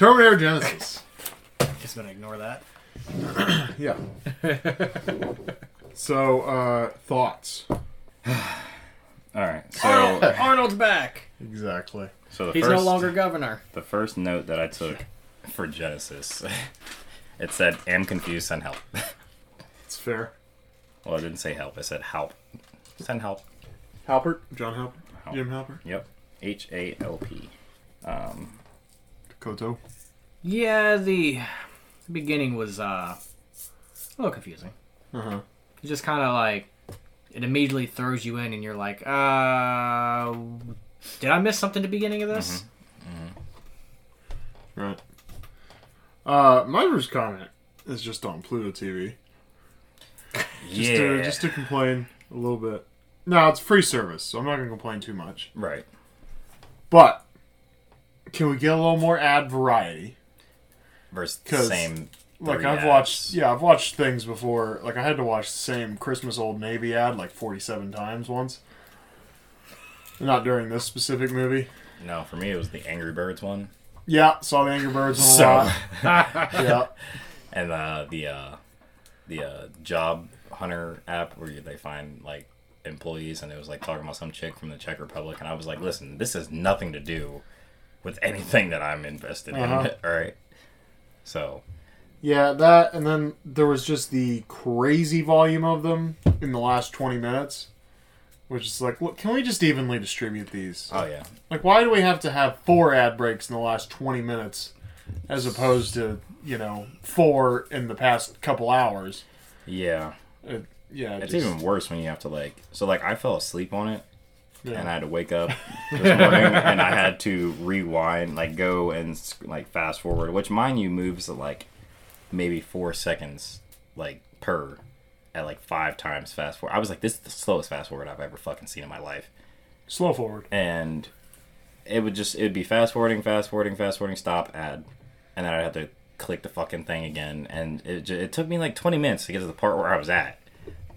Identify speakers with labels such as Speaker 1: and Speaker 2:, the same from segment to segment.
Speaker 1: Terminator Genisys.
Speaker 2: Just gonna ignore that.
Speaker 1: Yeah. so, uh, thoughts.
Speaker 3: All right, so
Speaker 2: Arnold's back.
Speaker 1: Exactly.
Speaker 3: so the
Speaker 2: He's
Speaker 3: first
Speaker 2: no longer governor.
Speaker 3: the first note that I took for Genisys, it said, "Am confused, send help."
Speaker 1: It's fair.
Speaker 3: Well, I didn't say help. I said help. Send help.
Speaker 1: Halpert? John Halpert?
Speaker 3: Halpert.
Speaker 1: Jim Halpert?
Speaker 3: Yep. H A L P. Um,
Speaker 1: Koto?
Speaker 2: Yeah, the beginning was uh, a little confusing.
Speaker 1: Uh huh.
Speaker 2: It's just kind of like it immediately throws you in, and you're like, uh, did I miss something at the beginning of this?
Speaker 1: Right. Uh, my first comment is just on Pluto TV. Just
Speaker 3: yeah.
Speaker 1: to just to complain a little bit. No, it's free service, so I'm not gonna complain too much.
Speaker 3: right.
Speaker 1: But can we get a little more ad variety?
Speaker 3: Versus the same.
Speaker 1: Like I've
Speaker 3: ads.
Speaker 1: watched, yeah, I've watched things before. Like I had to watch the same Christmas Old Navy ad like 47 times once. Not during this specific movie.
Speaker 3: No, for me it was the Angry Birds one,
Speaker 1: Yeah, saw the Angry Birds one a lot. Yeah,
Speaker 3: and uh, the uh, the uh, Job Hunter app where they find like employees, and it was like talking about some chick from the Czech Republic, and I was like, listen, this has nothing to do with anything that I'm invested
Speaker 1: Uh-huh.
Speaker 3: in. All right. So
Speaker 1: yeah, that, and then there was just the crazy volume of them in the last 20 minutes, which is like, look, can we just evenly distribute these?
Speaker 3: oh yeah,
Speaker 1: Like, why do we have to have four ad breaks in the last 20 minutes as opposed to, you know, four in the past couple hours?
Speaker 3: yeah.
Speaker 1: It, yeah,
Speaker 3: It's
Speaker 1: just-
Speaker 3: even worse when you have to like. So like I fell asleep on it,
Speaker 1: yeah.
Speaker 3: and I had to wake up this morning, and I had to rewind, like go and like fast forward, which mind you moves at like maybe four seconds, like per, at like five times fast forward. I was like, this is the slowest fast forward I've ever fucking seen in my life,
Speaker 1: slow forward.
Speaker 3: and it would just it'd be fast forwarding, fast forwarding, fast forwarding, stop, ad, and then I'd have to click the fucking thing again, and it it took me like twenty minutes to get to the part where I was at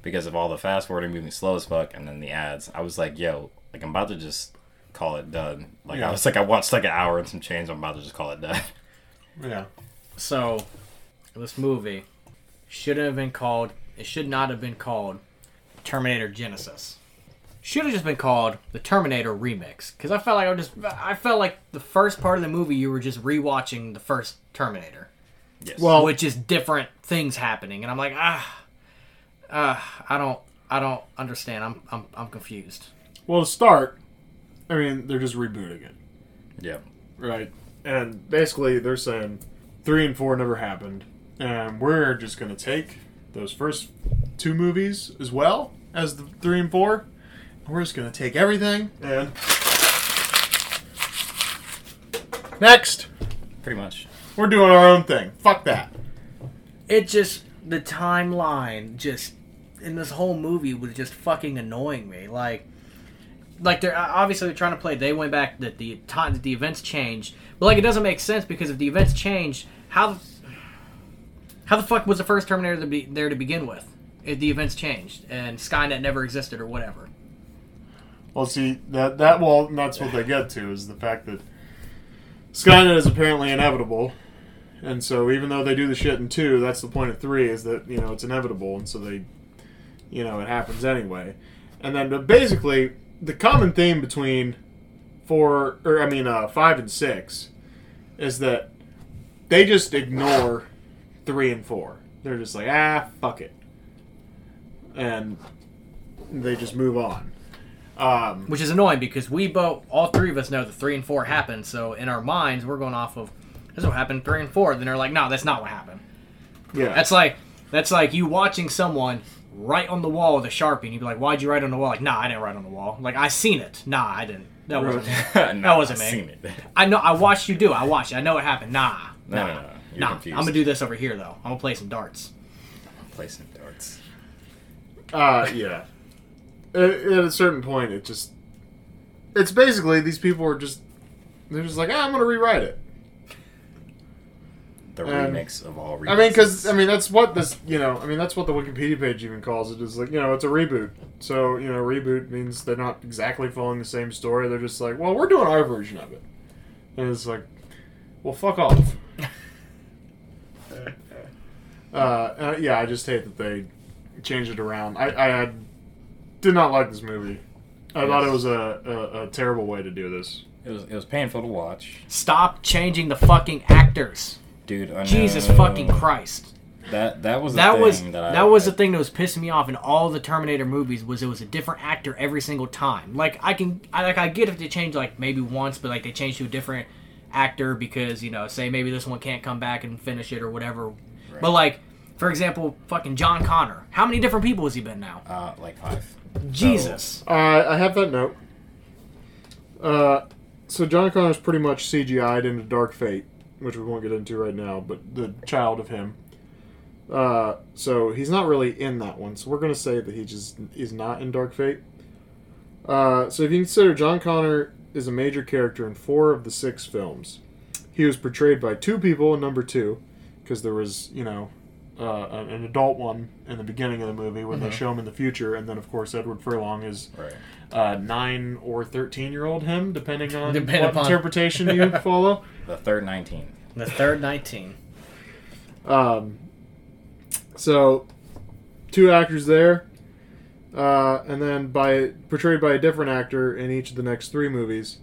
Speaker 3: because of all the fast forwarding moving slow as fuck and then the ads. I was like, yo, like I'm about to just call it done. Like
Speaker 1: Yeah.
Speaker 3: I was like I watched like an hour and some change, I'm about to just call it done.
Speaker 1: Yeah.
Speaker 2: So, this movie shouldn't have been called. It should not have been called Terminator Genisys. Should have just been called the Terminator Remix. Because I felt like I just, I felt like the first part of the movie you were just rewatching the first Terminator,
Speaker 3: yes.
Speaker 1: Well,
Speaker 2: which is different things happening, and I'm like, ah, ah, I don't, I don't understand. I'm, I'm, I'm confused.
Speaker 1: well, to start, I mean, they're just rebooting it,
Speaker 3: yeah.
Speaker 1: right? And basically, they're saying three and four never happened, and we're just gonna take those first two movies as well as the three and four. and We're just gonna take everything and next,
Speaker 3: Pretty much.
Speaker 1: we're doing our own thing. Fuck that.
Speaker 2: it just the timeline just in this whole movie was just fucking annoying me. Like like they're uh, obviously they're trying to play they went back that the time that the events changed. But like it doesn't make sense because if the events changed how how the fuck was the first terminator to be there to begin with? If the events changed and skynet never existed or whatever.
Speaker 1: Well, see that that well, that's what they get to is the fact that Skynet is apparently inevitable, and so even though they do the shit in two, that's the point of three is that you know it's inevitable, and so they, you know, it happens anyway. And then, but basically, the common theme between four or I mean uh, five and six is that they just ignore three and four. They're just like ah fuck it, and they just move on. Um,
Speaker 2: which is annoying because we both all three of us know that three and four happened so in our minds we're going off of this is what happened three and four then they're like no that's not what happened
Speaker 1: yeah,
Speaker 2: That's like that's like you watching someone write on the wall with a sharpie, and you'd be like, "Why'd you write on the wall?" Like, "Nah, I didn't write on the wall. Like, I seen it. Nah, I didn't. That wasn't. me. That wasn't
Speaker 3: I've
Speaker 2: me.
Speaker 3: Seen it.
Speaker 2: I know. I watched you do. it. I watched. it. I know what happened. Nah. Nah.
Speaker 3: no, no. You're
Speaker 2: nah.
Speaker 3: confused.
Speaker 2: I'm gonna do this over here though. I'm gonna play some darts.
Speaker 3: I'm gonna play some darts.
Speaker 1: Uh, yeah. At, at a certain point, it just. It's basically these people are just. They're just like, ah, I'm going to rewrite it.
Speaker 3: The
Speaker 1: Um,
Speaker 3: remix of all remixes.
Speaker 1: I mean, because, I mean, that's what this, you know, I mean, that's what the Wikipedia page even calls it. Is like, you know, it's a reboot. So, you know, reboot means they're not exactly following the same story. They're just like, well, we're doing our version of it. And it's like, well, fuck off. uh, uh, yeah, I just hate that they changed it around. I, I had, did not like this movie. I thought it was a, a, a terrible way to do this.
Speaker 3: it was it was painful to watch,
Speaker 2: Stop changing the fucking actors.
Speaker 3: Dude. I
Speaker 2: Jesus
Speaker 3: know.
Speaker 2: fucking Christ.
Speaker 3: That that was the
Speaker 2: That
Speaker 3: thing
Speaker 2: was
Speaker 3: that, I,
Speaker 2: that was
Speaker 3: I-
Speaker 2: the thing that was pissing me off in all the Terminator movies was it was a different actor every single time. Like I can I like I get if they change like maybe once, but like they change to a different actor because you know say maybe this one can't come back and finish it or whatever. But like for example, fucking John Connor. How many different people has he been now?
Speaker 3: uh, like five.
Speaker 2: Jesus.
Speaker 1: Uh, I have that note. Uh, so John Connor's pretty much CGI'd into Dark Fate, which we won't get into right now, but the child of him. Uh, so he's not really in that one. So we're gonna say that he just is not in Dark Fate. Uh, so if you consider John Connor is a major character in four of the six films, he was portrayed by two people in number two, because there was you know uh, an adult one in the beginning of the movie when they show him in the future, and then of course Edward Furlong is
Speaker 3: Right.
Speaker 1: Uh, nine or thirteen year old him, depending on
Speaker 2: Depending
Speaker 1: what
Speaker 2: upon-
Speaker 1: interpretation you follow.
Speaker 3: The third nineteen.
Speaker 2: The third 19.
Speaker 1: Um, so two actors there, uh, and then by portrayed by a different actor in each of the next three movies.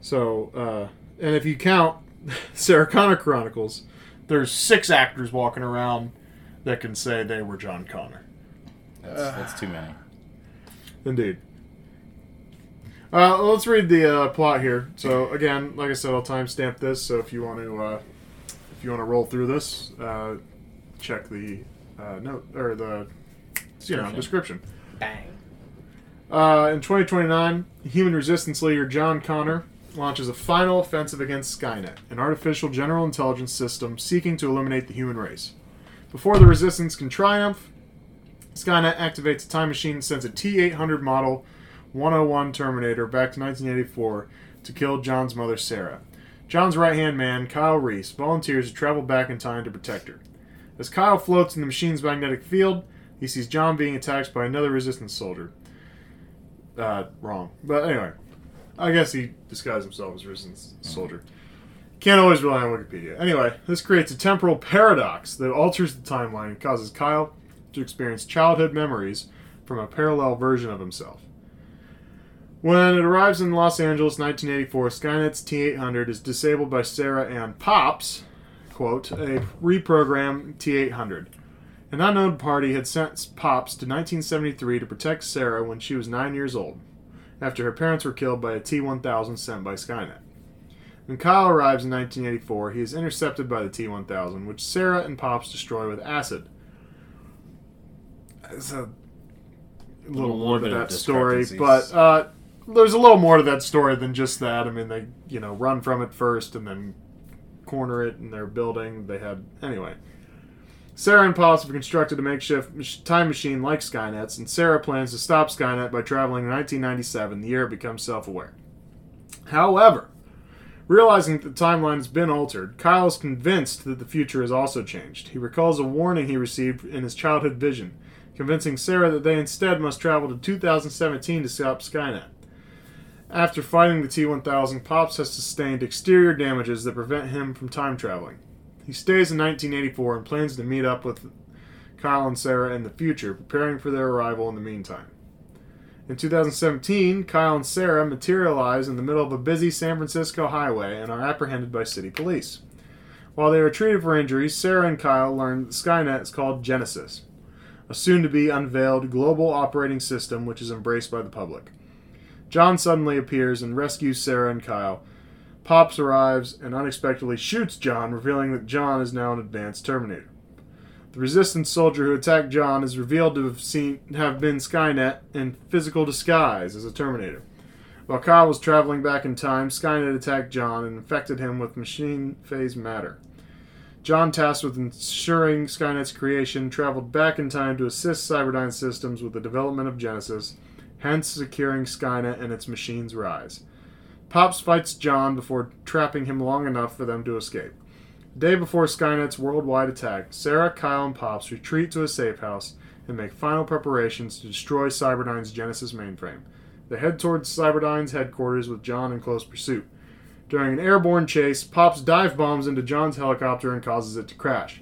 Speaker 1: So, uh, and if you count Sarah Connor Chronicles, there's six actors walking around that can say they were John Connor.
Speaker 3: That's, that's too many.
Speaker 1: Indeed. Uh, let's read the uh, plot here. So again, like I said, I'll timestamp this. So if you want to, uh, if you want to roll through this, uh, check the uh, note or the you know
Speaker 3: Description.
Speaker 2: Bang.
Speaker 1: Uh, in 2029, human resistance leader John Connor launches a final offensive against Skynet, an artificial general intelligence system seeking to eliminate the human race. Before the resistance can triumph, Skynet activates a time machine and sends a T 800 model 101 Terminator back to 1984 to kill John's mother, Sarah. John's right hand man, Kyle Reese, volunteers to travel back in time to protect her. As Kyle floats in the machine's magnetic field, he sees John being attacked by another resistance soldier. Uh, wrong. But anyway, I guess he disguised himself as a resistance soldier. Can't always rely on Wikipedia. Anyway, this creates a temporal paradox that alters the timeline and causes Kyle to experience childhood memories from a parallel version of himself. When it arrives in Los Angeles, 1984, Skynet's T-800 is disabled by Sarah and Pops, quote, a reprogrammed T-800. An unknown party had sent Pops to 1973 to protect Sarah when she was nine years old, after her parents were killed by a T-1000 sent by Skynet. When Kyle arrives in 1984, he is intercepted by the T-1000, which Sarah and Pops destroy with acid. It's a little,
Speaker 3: little
Speaker 1: more to
Speaker 3: of
Speaker 1: that story, but uh, there's a little more to that story than just that. I mean, they you know run from it first and then corner it in their building. They had anyway. Sarah and have constructed a makeshift time machine like Skynet's, and Sarah plans to stop Skynet by traveling to 1997, the year it becomes self-aware. However, realizing that the timeline has been altered, Kyle is convinced that the future has also changed. He recalls a warning he received in his childhood vision, convincing Sarah that they instead must travel to 2017 to stop Skynet. After fighting the T 1000, Pops has sustained exterior damages that prevent him from time traveling. He stays in 1984 and plans to meet up with Kyle and Sarah in the future, preparing for their arrival in the meantime. In 2017, Kyle and Sarah materialize in the middle of a busy San Francisco highway and are apprehended by city police. While they are treated for injuries, Sarah and Kyle learn that Skynet is called Genisys, a soon to be unveiled global operating system which is embraced by the public. John suddenly appears and rescues Sarah and Kyle. Pops arrives and unexpectedly shoots John, revealing that John is now an advanced Terminator. The resistance soldier who attacked John is revealed to have seen have been Skynet in physical disguise as a Terminator. While Kyle was traveling back in time, Skynet attacked John and infected him with machine phase matter. John, tasked with ensuring Skynet's creation, traveled back in time to assist Cyberdyne Systems with the development of Genisys, hence securing Skynet and its machine's rise. Pops fights John before trapping him long enough for them to escape. The day before Skynet's worldwide attack, Sarah, Kyle, and Pops retreat to a safe house and make final preparations to destroy Cyberdyne's Genisys mainframe. They head towards Cyberdyne's headquarters with John in close pursuit. During an airborne chase, Pops dive bombs into John's helicopter and causes it to crash.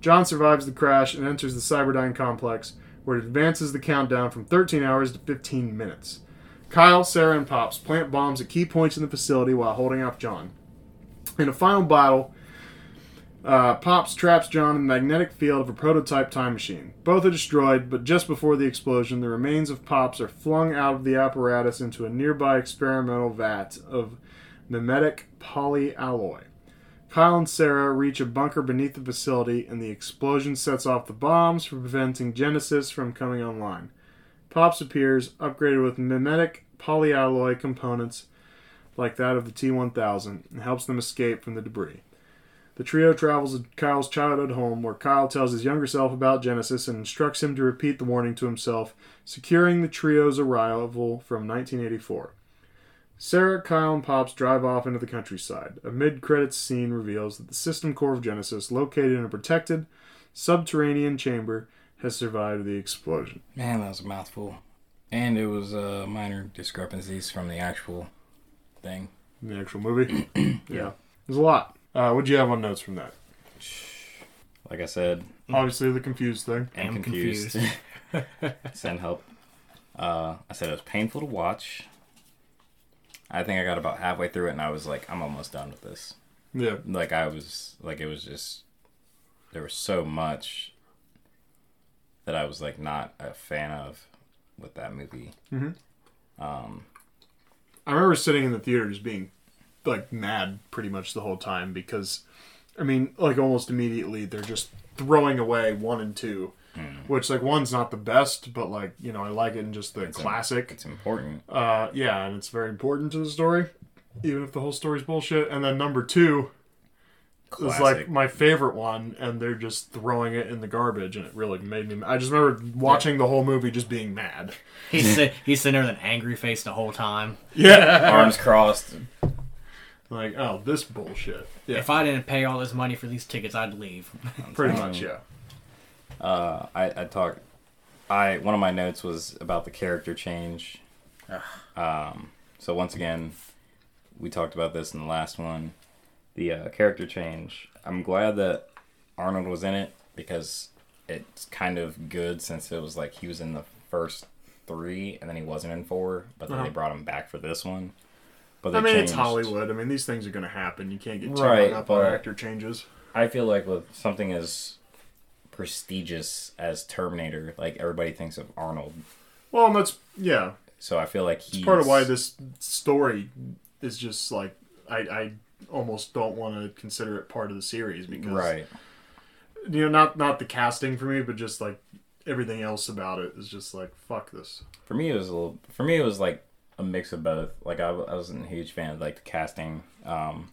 Speaker 1: John survives the crash and enters the Cyberdyne complex, where it advances the countdown from 13 hours to 15 minutes. Kyle, Sarah, and Pops plant bombs at key points in the facility while holding off John. In a final battle, uh, Pops traps John in the magnetic field of a prototype time machine. Both are destroyed, but just before the explosion, the remains of Pops are flung out of the apparatus into a nearby experimental vat of mimetic polyalloy. Kyle and Sarah reach a bunker beneath the facility, and the explosion sets off the bombs, preventing Genisys from coming online. Pops appears, upgraded with mimetic polyalloy components like that of the T 1000, and helps them escape from the debris. The trio travels to Kyle's childhood home, where Kyle tells his younger self about Genisys and instructs him to repeat the warning to himself, securing the trio's arrival from 1984. Sarah, Kyle, and Pops drive off into the countryside. A mid credits scene reveals that the system core of Genisys, located in a protected subterranean chamber, has survived the explosion.
Speaker 3: Man, that was a mouthful. And it was uh, minor discrepancies from the actual thing.
Speaker 1: In the actual movie? yeah. There's a lot. Uh, what'd you have on notes from that?
Speaker 3: Like I said,
Speaker 1: Obviously, the confused thing.
Speaker 3: I'm
Speaker 2: Am
Speaker 3: confused. Send help. Uh, I said it was painful to watch. I think I got about halfway through it and I was like, I'm almost done with this.
Speaker 1: Yeah.
Speaker 3: Like I was, like it was just there was so much that I was like not a fan of with that movie. Um,
Speaker 1: I remember sitting in the theater just being like mad pretty much the whole time because, I mean, like almost immediately they're just throwing away one and two, which like one's not the best, but like you know I like it in just the classic.
Speaker 3: it's important.
Speaker 1: Uh, yeah, and it's very important to the story, even if the whole story's bullshit. And then number two is like my favorite one, and they're just throwing it in the garbage, and it really made me. I just remember watching the whole movie just being mad.
Speaker 2: He's sit, he's sitting there with an angry face the whole time.
Speaker 1: Yeah,
Speaker 3: Arms crossed.
Speaker 1: like oh this bullshit. Yeah,
Speaker 2: If I didn't pay all this money for these tickets, I'd leave.
Speaker 1: pretty much. Yeah.
Speaker 3: Uh, I I talked. I one of my notes was about the character change. Um, so once again, we talked about this in the last one. The uh, character change. I'm glad that Arnold was in it because it's kind of good since it was like he was in the first three and then he wasn't in four, but then
Speaker 1: Uh-huh.
Speaker 3: they brought him back for this one. But
Speaker 1: I mean, it's Hollywood. I mean, these things are going to happen. You can't get too
Speaker 3: Right,
Speaker 1: hung up on actor changes.
Speaker 3: I feel like with something as prestigious as Terminator, like everybody thinks of Arnold.
Speaker 1: Well, and that's yeah.
Speaker 3: So I feel like he's
Speaker 1: It's part of why this story is just like I, I almost don't want to consider it part of the series because
Speaker 3: right.
Speaker 1: you know not not the casting for me, but just like everything else about it is just like fuck this.
Speaker 3: For me, it was a little. For me, it was like a mix of both. Like I, I wasn't a huge fan of like the casting. Um,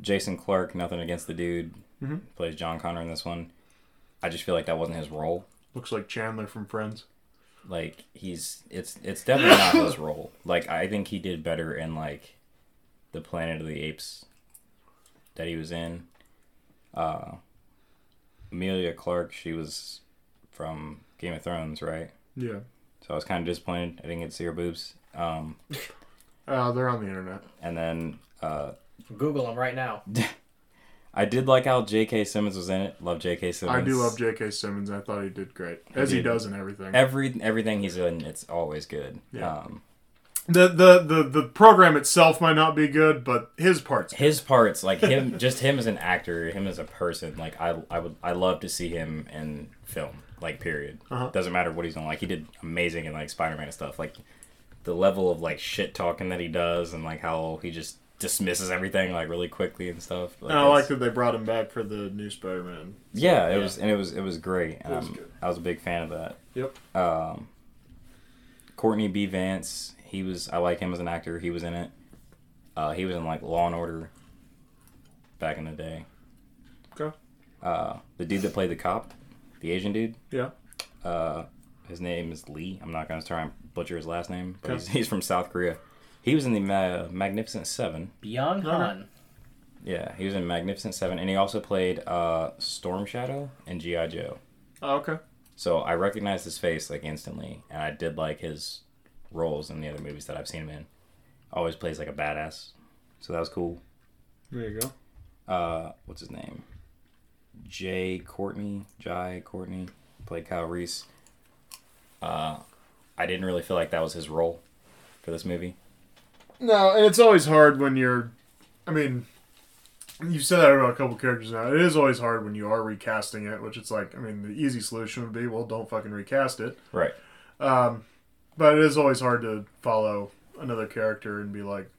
Speaker 3: Jason Clarke, nothing against the dude,
Speaker 1: Mhm.
Speaker 3: plays John Connor in this one. I just feel like that wasn't his role.
Speaker 1: Looks like Chandler from Friends.
Speaker 3: Like he's, it's, it's definitely not his role. Like I think he did better in like the Planet of the Apes that he was in. Uh, Emilia Clarke, she was from Game of Thrones, right?
Speaker 1: Yeah,
Speaker 3: So I was kind of disappointed. I didn't get to see her boobs. Um,
Speaker 1: uh, they're on the internet.
Speaker 3: and then uh,
Speaker 2: Google them right now.
Speaker 3: I did like how J.K. Simmons was in it. Love J.K. Simmons.
Speaker 1: I do love J.K. Simmons. I thought he did great, as he
Speaker 3: did.
Speaker 1: does in everything.
Speaker 3: every everything he's in. It's always good.
Speaker 1: Yeah.
Speaker 3: Um,
Speaker 1: The, the the the program itself might not be good, but his parts.
Speaker 3: his parts, like him, just him as an actor, him as a person, like I, I would, I love to see him in film. Like period.
Speaker 1: Uh-huh.
Speaker 3: Doesn't matter what he's on. Like he did amazing in like Spider-Man and stuff. Like the level of like shit talking that he does, and like how he just dismisses everything like really quickly and stuff. Like,
Speaker 1: And I like that they brought him back for the new Spider-Man.
Speaker 3: Yeah, it
Speaker 1: yeah.
Speaker 3: was, and it was, it was great.
Speaker 1: It was
Speaker 3: Um,
Speaker 1: good.
Speaker 3: I was a big fan of that.
Speaker 1: Yep.
Speaker 3: Um, Courtney B. Vance, He was. I like him as an actor. He was in it. Uh, he was in like Law and Order. Back in the day.
Speaker 1: Okay.
Speaker 3: Uh, the dude that played the cop, the Asian dude.
Speaker 1: Yeah.
Speaker 3: Uh, his name is Lee. I'm not gonna try and butcher his last name, but
Speaker 1: Okay.
Speaker 3: he's, he's from South Korea. He was in the Ma- Magnificent Seven.
Speaker 2: Byung
Speaker 1: Okay.
Speaker 2: Han.
Speaker 3: Yeah, he was in Magnificent Seven, and he also played uh, Storm Shadow and GI Joe.
Speaker 1: Oh, okay.
Speaker 3: So I recognized his face like instantly, and I did like his roles in the other movies that I've seen him in. Always plays like a badass, so that was cool.
Speaker 1: There you go.
Speaker 3: Uh, what's his name? Jay Courtney, Jai Courtney played Kyle Reese. Uh, I didn't really feel like that was his role for this movie.
Speaker 1: No, and it's always hard when you're. I mean, you've said that about a couple characters now. It is always hard when you are recasting it, which it's like, I mean, the easy solution would be, well, don't fucking recast it.
Speaker 3: Right.
Speaker 1: Um, but it is always hard to follow another character and be like,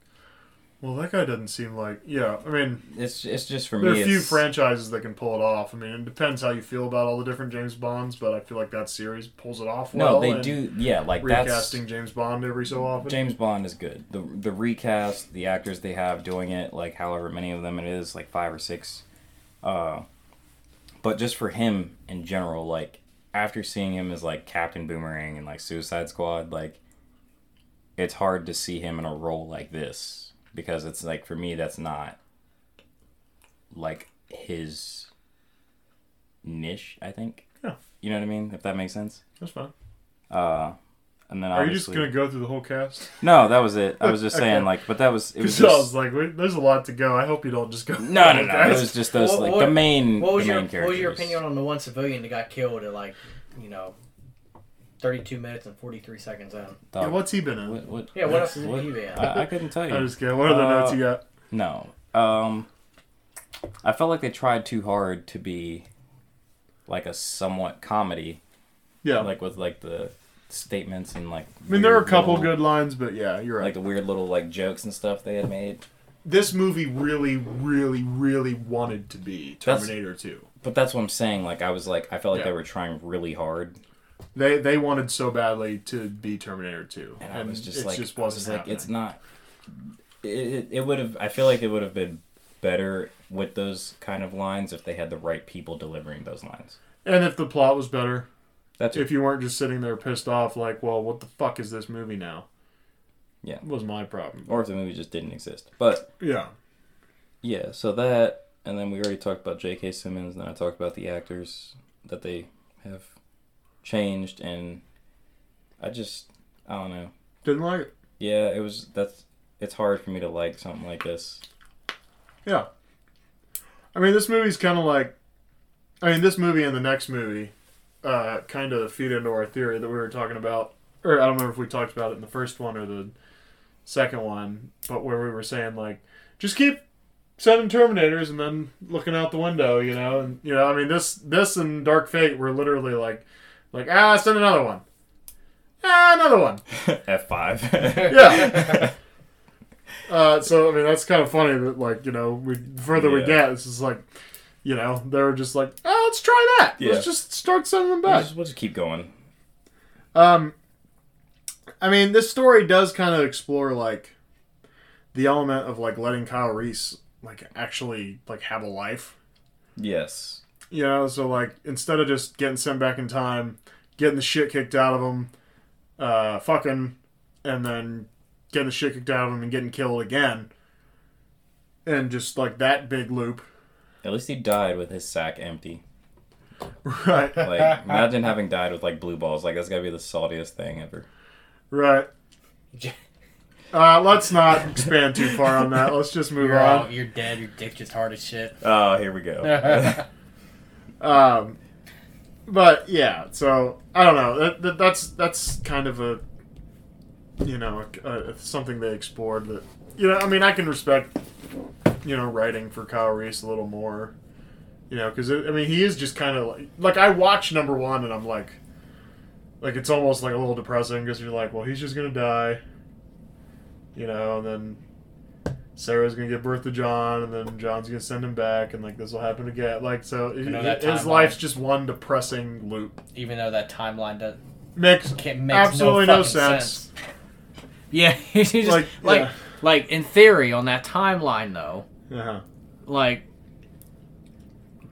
Speaker 1: well, that guy doesn't seem like. Yeah, I mean,
Speaker 3: It's it's just for
Speaker 1: there
Speaker 3: me.
Speaker 1: are a few franchises that can pull it off. I mean, it depends how you feel about all the different James Bonds, but I feel like that series pulls it off well.
Speaker 3: No, they do. Yeah, like that's
Speaker 1: Recasting James Bond every so often.
Speaker 3: James Bond is good. The the recast, the actors they have doing it, like however many of them it is, like five or six. Uh, but just for him in general, like after seeing him as like Captain Boomerang and like Suicide Squad, like it's hard to see him in a role like this because it's like for me that's not like his niche. I think.
Speaker 1: Yeah.
Speaker 3: You know what I mean? If that makes sense.
Speaker 1: That's fine.
Speaker 3: Uh, and then
Speaker 1: Are you just gonna go through the whole cast?
Speaker 3: no, that was it. I was just
Speaker 1: Okay.
Speaker 3: saying, like, but that was it was
Speaker 1: Because I was like, wait, there's a lot to go. I hope you don't just go.
Speaker 3: no, no, no. It was just those
Speaker 2: What-
Speaker 3: like
Speaker 2: what-
Speaker 3: the main,
Speaker 2: What was
Speaker 3: the
Speaker 2: your
Speaker 3: main
Speaker 2: What was your opinion on the one civilian that got killed at like you know, thirty two minutes and forty three seconds in?
Speaker 1: Yeah, what's he been in?
Speaker 3: what, what,
Speaker 2: Yeah, what else has
Speaker 3: what-
Speaker 2: he been in?
Speaker 3: I, I couldn't tell you.
Speaker 1: I just kidding. What other
Speaker 3: Uh,
Speaker 1: notes you got?
Speaker 3: No. Um, I felt like they tried too hard to be like a somewhat comedy,
Speaker 1: Yeah,
Speaker 3: like with like the statements and like.
Speaker 1: I mean, there are a couple
Speaker 3: little-
Speaker 1: good lines, but yeah, you're right.
Speaker 3: like the weird little like jokes and stuff they had made.
Speaker 1: this movie really, really, really wanted to be
Speaker 3: That's-
Speaker 1: Terminator 2.
Speaker 3: But that's what I'm saying. Like I was like I felt like
Speaker 1: Yeah.
Speaker 3: they were trying really hard,
Speaker 1: They they wanted so badly to be Terminator 2,
Speaker 3: and I was just
Speaker 1: it
Speaker 3: like,
Speaker 1: just
Speaker 3: I was
Speaker 1: wasn't
Speaker 3: like,
Speaker 1: happening.
Speaker 3: it's not. It, it, it would have. I feel like it would have been better with those kind of lines if they had the right people delivering those lines.
Speaker 1: And if the plot was better,
Speaker 3: That's
Speaker 1: if you weren't just sitting there pissed off, like, well, what the fuck is this movie now?
Speaker 3: Yeah.
Speaker 1: was my problem.
Speaker 3: or if the movie just didn't exist. But
Speaker 1: Yeah,
Speaker 3: yeah, so that, and then we already talked about J.K. Simmons. And then I talked about the actors that they have changed, and I just I don't know.
Speaker 1: didn't like it.
Speaker 3: Yeah, it was that's. It's hard for me to like something like this.
Speaker 1: Yeah. I mean, this movie's kind of like. I mean, this movie and the next movie uh, kind of feed into our theory that we were talking about. Or I don't remember if we talked about it in the first one or the second one, but where we were saying, like, just keep sending Terminators and then looking out the window, you know? And, you know, I mean, this this and Dark Fate were literally like, like ah, send another one. Ah, another one.
Speaker 3: F five.
Speaker 1: Yeah. Uh, so I mean that's kind of funny that like you know we the further we get it's just like you know they're just like oh let's try that
Speaker 3: Yeah.
Speaker 1: let's just start sending them
Speaker 3: we'll,
Speaker 1: back
Speaker 3: just, we'll just keep going.
Speaker 1: um I mean this story does kind of explore like the element of like letting Kyle Reese like actually like have a life
Speaker 3: Yes.
Speaker 1: You know so like instead of just getting sent back in time getting the shit kicked out of him uh fucking and then getting the shit kicked out of him and getting killed again and just like that big loop
Speaker 3: At least he died with his sack empty.
Speaker 1: right
Speaker 3: Like imagine having died with like blue balls. Like that's gotta be the saltiest thing ever.
Speaker 1: right uh let's not expand too far on that let's just move
Speaker 2: You're,
Speaker 1: on
Speaker 2: all, you're dead. Your dick's just hard as shit.
Speaker 3: Oh, here we go.
Speaker 1: Um, but yeah, so I don't know. That, that that's that's kind of a you know a, a, something they explored that you know. I mean, I can respect you know writing for Kyle Reese a little more. You know, because I mean, he is just kind of like like I watch number one and I'm like, like it's almost like a little depressing because you're like, well, he's just gonna die. You know, and then Sarah's gonna give birth to John, and then John's gonna send him back, and like this will happen again. Like so, it-
Speaker 2: know that
Speaker 1: his life's just one depressing loop.
Speaker 2: Even though that timeline does
Speaker 1: Makes
Speaker 2: can't makes
Speaker 1: Absolutely no
Speaker 2: no,
Speaker 1: sense.
Speaker 2: sense. Yeah, he's just
Speaker 1: Like,
Speaker 2: like
Speaker 1: yeah.
Speaker 2: like, in theory on that timeline though,
Speaker 1: Uh-huh.
Speaker 2: like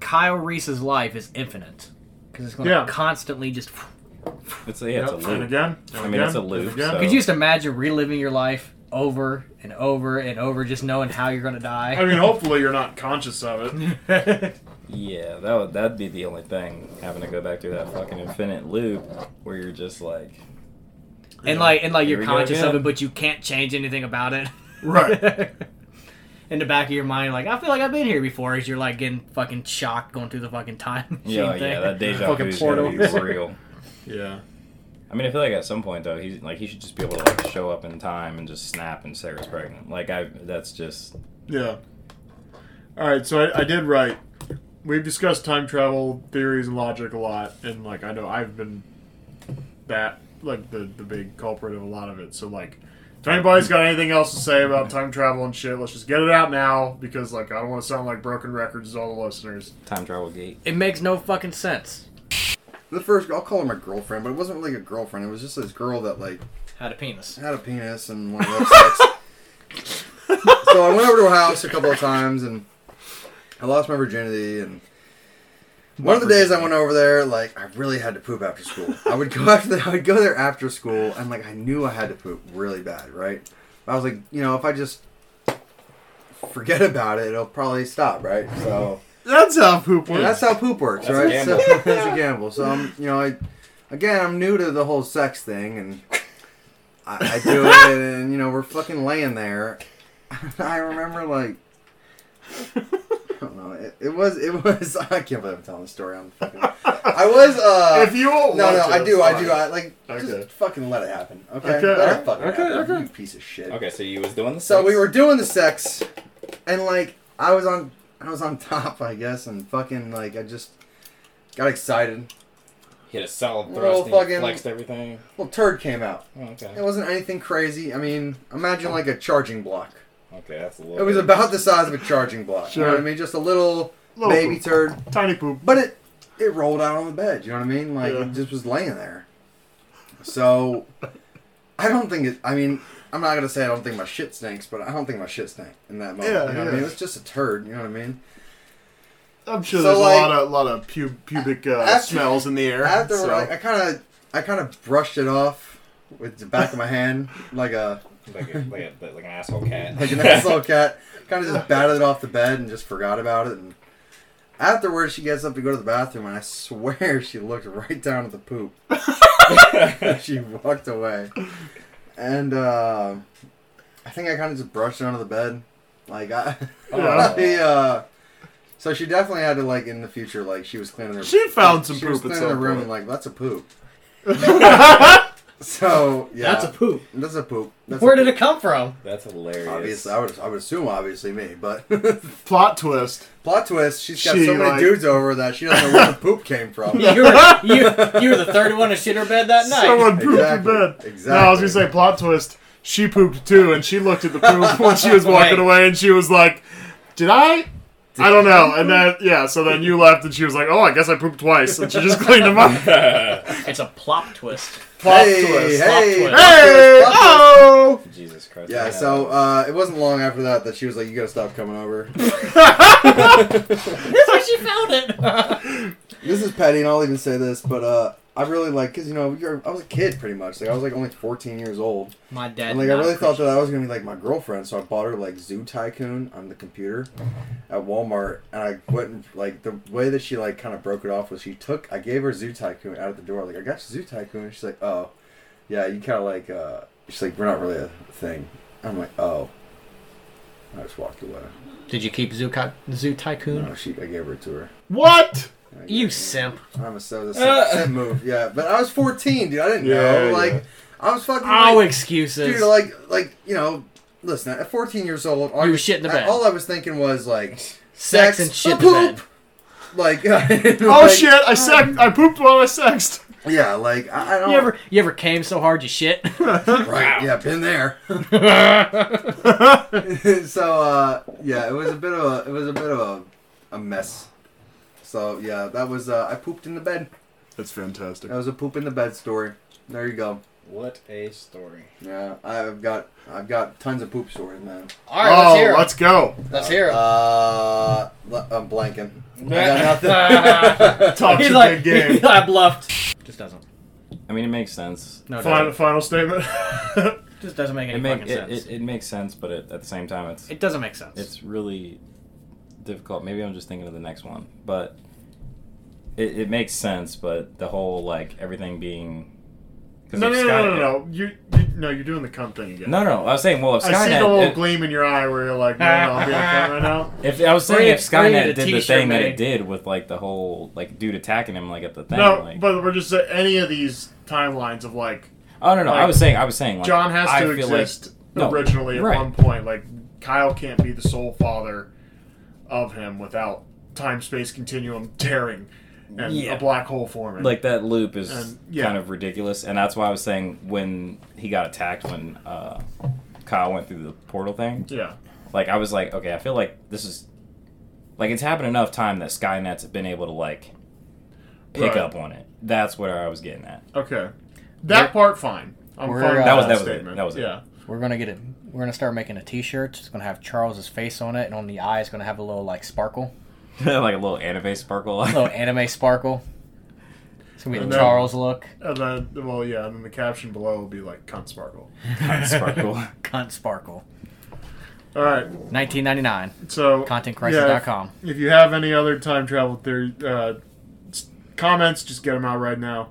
Speaker 2: Kyle Reese's life is infinite because it's going to
Speaker 1: Yeah.
Speaker 2: constantly just.
Speaker 3: It's a, yeah, it's a loop.
Speaker 1: And again. and
Speaker 3: I mean,
Speaker 1: again,
Speaker 3: it's a loop,
Speaker 1: again.
Speaker 3: so-
Speaker 2: Could you just imagine reliving your life over and over and over, just knowing how you're going to die?
Speaker 1: I mean, hopefully you're not conscious of it.
Speaker 3: Yeah, that would that'd be the only thing having to go back through that fucking infinite loop where you're just like,
Speaker 2: and like and like you're conscious of it, but you can't change anything about it.
Speaker 1: Right.
Speaker 2: In the back of your mind, like I feel like I've been here before, as you're like getting fucking shocked going through the fucking time machine
Speaker 3: yeah,
Speaker 2: thing.
Speaker 3: yeah, that deja
Speaker 2: fucking
Speaker 3: vu is
Speaker 2: portal.
Speaker 3: be real.
Speaker 1: Yeah.
Speaker 3: I mean, I feel like at some point though, he's like he should just be able to like show up in time and just snap and say Sarah's pregnant. Like I, that's just
Speaker 1: Yeah. All right, so I, I did write. We've discussed time travel theories and logic a lot, and like I know I've been that like the the big culprit of a lot of it. So like, if anybody's got anything else to say about time travel and shit, let's just get it out now because like I don't want to sound like broken records to all the listeners.
Speaker 3: time travel gate.
Speaker 2: It makes no fucking sense.
Speaker 4: The first, I'll call her my girlfriend, but it wasn't really a girlfriend. It was just this girl that like
Speaker 2: Had a penis.
Speaker 4: had a penis and wanted to have sex. so I went over to her house a couple of times and I lost my virginity and one of the days I went over there, like I really had to poop after school. I would go after the, I would go there after school and like I knew I had to poop really bad, right? I was like, you know, if I just forget about it, it'll probably stop, right? So
Speaker 1: That's how poop
Speaker 4: and that's how poop works,
Speaker 3: That's a
Speaker 4: right?
Speaker 3: gamble.
Speaker 4: So it's a gamble. So I'm, you know, I again, I'm new to the whole sex thing, and I, I do it, and you know, we're fucking laying there. I remember like. I don't know. It, it was. It was. I can't believe I'm telling the story. I'm fucking. I was. uh
Speaker 1: if you won't
Speaker 4: No, no.
Speaker 1: watch
Speaker 4: I do.
Speaker 1: it's
Speaker 4: I do. I like.
Speaker 1: Okay.
Speaker 4: Just fucking let it happen. Okay.
Speaker 1: Okay,
Speaker 4: let it fucking
Speaker 1: okay,
Speaker 4: happen.
Speaker 1: okay.
Speaker 4: You piece of shit.
Speaker 3: Okay, so you was doing the.
Speaker 4: So
Speaker 3: sex.
Speaker 4: we were doing the sex, and like I was on, I was on top, I guess, and fucking like I just got excited.
Speaker 3: hit a solid
Speaker 4: Well,
Speaker 3: thrust and
Speaker 4: fucking-
Speaker 3: flexed everything.
Speaker 4: Well, turd came out.
Speaker 3: Oh, okay.
Speaker 4: It wasn't anything crazy. I mean, imagine like a charging block.
Speaker 3: Okay, that's a little.
Speaker 4: It was
Speaker 3: bit-
Speaker 4: about the size of a charging block. You know
Speaker 1: Sure.
Speaker 4: what I mean? Just a little,
Speaker 1: Little
Speaker 4: baby
Speaker 1: poop.
Speaker 4: turd,
Speaker 1: tiny poop.
Speaker 4: but it it rolled out on the bed. You know what I mean? Like
Speaker 1: Yeah.
Speaker 4: it just was laying there. So I don't think it. I mean. I'm not gonna say I don't think my shit stinks, but I don't think my shit stank in that moment.
Speaker 1: Yeah,
Speaker 4: you know what I
Speaker 1: yeah.
Speaker 4: mean? It's just a turd. You know what I mean?
Speaker 1: I'm sure
Speaker 4: So,
Speaker 1: there's
Speaker 4: like,
Speaker 1: a lot of lot of pu- pubic uh,
Speaker 4: after-
Speaker 1: smells in the air.
Speaker 4: After
Speaker 1: so-
Speaker 4: like, I kind of, I kind of brushed it off with the back of my hand, like a
Speaker 3: like, a, like, a, like an asshole cat.
Speaker 4: like an asshole cat. Kind of just batted it off the bed and just forgot about it. And afterwards, she gets up to go to the bathroom, and I swear she looked right down at the poop. she walked away, and uh, I think I kind of just brushed it under the bed, like I,
Speaker 1: Yeah.
Speaker 4: I, uh, so she definitely had to like in the future, like she was cleaning her.
Speaker 1: She found some
Speaker 4: she was
Speaker 1: poop at
Speaker 4: cleaning
Speaker 1: some
Speaker 4: the room
Speaker 1: point.
Speaker 4: and like that's a poop. So yeah,
Speaker 2: That's a poop.
Speaker 4: That's a poop. That's
Speaker 2: Where
Speaker 4: a
Speaker 2: did it come from?
Speaker 3: That's hilarious.
Speaker 4: Obviously, I would I would assume obviously me, but
Speaker 1: Plot twist.
Speaker 4: plot twist: she's got
Speaker 1: She,
Speaker 4: so many
Speaker 1: like-
Speaker 4: dudes over that she doesn't know where the poop came from.
Speaker 2: You were, you, you were the third one to shit her bed that night.
Speaker 1: Someone pooped
Speaker 4: Exactly.
Speaker 1: in bed.
Speaker 4: Exactly.
Speaker 1: No, I was gonna say plot twist. She pooped too, and she looked at the poop when she was walking
Speaker 2: Wait.
Speaker 1: away, and she was like, "Did I?" I don't know. And then yeah, so then you left, and she was like, "Oh, I guess I pooped twice," and she just cleaned them up.
Speaker 2: It's a plop twist.
Speaker 1: Plot
Speaker 4: hey,
Speaker 1: twist.
Speaker 4: hey,
Speaker 2: twist.
Speaker 1: Hey!
Speaker 4: twist, plot twist.
Speaker 1: Oh!
Speaker 3: Jesus Christ.
Speaker 4: Yeah, so uh, it wasn't long after that that she was like, "You gotta stop coming over."
Speaker 2: That's where she found it.
Speaker 4: this is petty, and I'll even say this, but uh, I really like because you know you're, I was a kid pretty much. Like I was like only 14 years old,
Speaker 2: My dad.
Speaker 4: and like I really thought that I was gonna be like my girlfriend, so I bought her like Zoo Tycoon on the computer at Walmart, and I went and, like the way that she like kind of broke it off was she took I gave her Zoo Tycoon out at the door, like I got you Zoo Tycoon, and she's like, oh, yeah, you kind of like uh, she's like we're not really a thing. I'm like, oh. I just walked away.
Speaker 2: Did you keep Zoo, Zoo Tycoon?
Speaker 4: No, she, I gave her to her.
Speaker 1: What?
Speaker 4: I gave
Speaker 2: You
Speaker 4: her-
Speaker 2: simp.
Speaker 4: I'm a so the simp, simp move. Yeah, but I was 14, dude. I didn't
Speaker 1: Yeah,
Speaker 4: know.
Speaker 1: yeah.
Speaker 4: Like, I was fucking.
Speaker 2: Oh,
Speaker 4: like,
Speaker 2: excuses.
Speaker 4: dude, like, like you know, listen. At 14 years old, all
Speaker 2: You
Speaker 4: I-
Speaker 2: were shit in the bed.
Speaker 4: All I was thinking was like
Speaker 2: Sex and shit in the
Speaker 4: poop.
Speaker 2: bed.
Speaker 4: Like,
Speaker 1: Oh
Speaker 4: like,
Speaker 1: shit! I sex. I pooped while I sexed.
Speaker 4: Yeah, like I, I don't.
Speaker 2: You ever you ever came so hard you shit?
Speaker 4: Right. Yeah, been there. so uh, yeah, it was a bit of a it was a bit of a, a mess. So yeah, that was uh, I pooped in the bed.
Speaker 1: That's fantastic.
Speaker 4: That was a poop in the bed story. There you go.
Speaker 5: What a story.
Speaker 4: Yeah, I've got I've got tons of poop stories, man.
Speaker 5: All right, let's
Speaker 1: oh,
Speaker 5: hear it.
Speaker 1: let's go.
Speaker 5: Let's hear it.
Speaker 4: Uh, le- I'm blanking. I got nothing.
Speaker 1: Talk
Speaker 2: He's
Speaker 1: a
Speaker 2: like,
Speaker 1: big game.
Speaker 2: I bluffed. Just doesn't.
Speaker 3: I mean, it makes sense.
Speaker 2: No, it
Speaker 1: Final,
Speaker 2: doesn't.
Speaker 1: final statement.
Speaker 2: just doesn't make any
Speaker 3: It, make,
Speaker 2: fucking
Speaker 3: it,
Speaker 2: sense.
Speaker 3: it, it makes sense, but it, at the same time, it's
Speaker 2: It doesn't make sense.
Speaker 3: it's really difficult. Maybe I'm just thinking of the next one, but it, it makes sense. But the whole like everything being
Speaker 1: no, no,
Speaker 3: if
Speaker 1: no, no, no, no. You, you, no, you're doing the cunt thing again.
Speaker 3: no, no. I was saying, well, if
Speaker 1: I see the
Speaker 3: Skynet,
Speaker 1: little
Speaker 3: if,
Speaker 1: gleam in your eye where you're like, no, no, I'll be a cunt right now.
Speaker 3: if I was saying
Speaker 2: Bring
Speaker 3: if
Speaker 2: it-
Speaker 3: Skynet did the
Speaker 2: t-shirt
Speaker 3: thing that it did with like the whole like dude attacking him like at the thing,
Speaker 1: No,
Speaker 3: like
Speaker 1: but we're just saying any of these timelines of like
Speaker 3: oh no, no. I was saying, I was saying, like,
Speaker 1: John has
Speaker 3: I
Speaker 1: to
Speaker 3: like-
Speaker 1: exist
Speaker 3: No,
Speaker 1: originally at
Speaker 3: right.
Speaker 1: one point. Like Kyle can't be the sole father of him without time space continuum tearing and
Speaker 3: Yeah.
Speaker 1: a black hole forming.
Speaker 3: like that loop is
Speaker 1: And, yeah.
Speaker 3: kind of ridiculous and that's why i was saying when he got attacked when uh, kyle went through the portal thing
Speaker 1: yeah,
Speaker 3: like i was like okay i feel like this is like it's happened enough time that skynet's been able to like pick
Speaker 1: Right.
Speaker 3: up on it that's where i was getting at
Speaker 1: okay, that part fine. I'm fine
Speaker 2: uh,
Speaker 3: That was-
Speaker 1: that,
Speaker 3: that was it.
Speaker 1: statement.
Speaker 3: That was it.
Speaker 1: Yeah,
Speaker 2: We're gonna get it. We're gonna start making a T-shirt. It's gonna have Charles's face on it, and on the eye, it's gonna have a little like sparkle,
Speaker 3: like a little anime sparkle
Speaker 2: a little anime sparkle. It's gonna be
Speaker 1: And
Speaker 2: the
Speaker 1: then-
Speaker 2: Charles look.
Speaker 1: and then well, yeah, and then the caption below will be like "cunt sparkle."
Speaker 3: Cunt sparkle
Speaker 2: Cunt sparkle.
Speaker 1: All right,
Speaker 2: 1999.
Speaker 1: so
Speaker 2: ContentCrisis.com.
Speaker 1: Yeah, if, if you have any other time travel theory uh, comments, just get them out right now,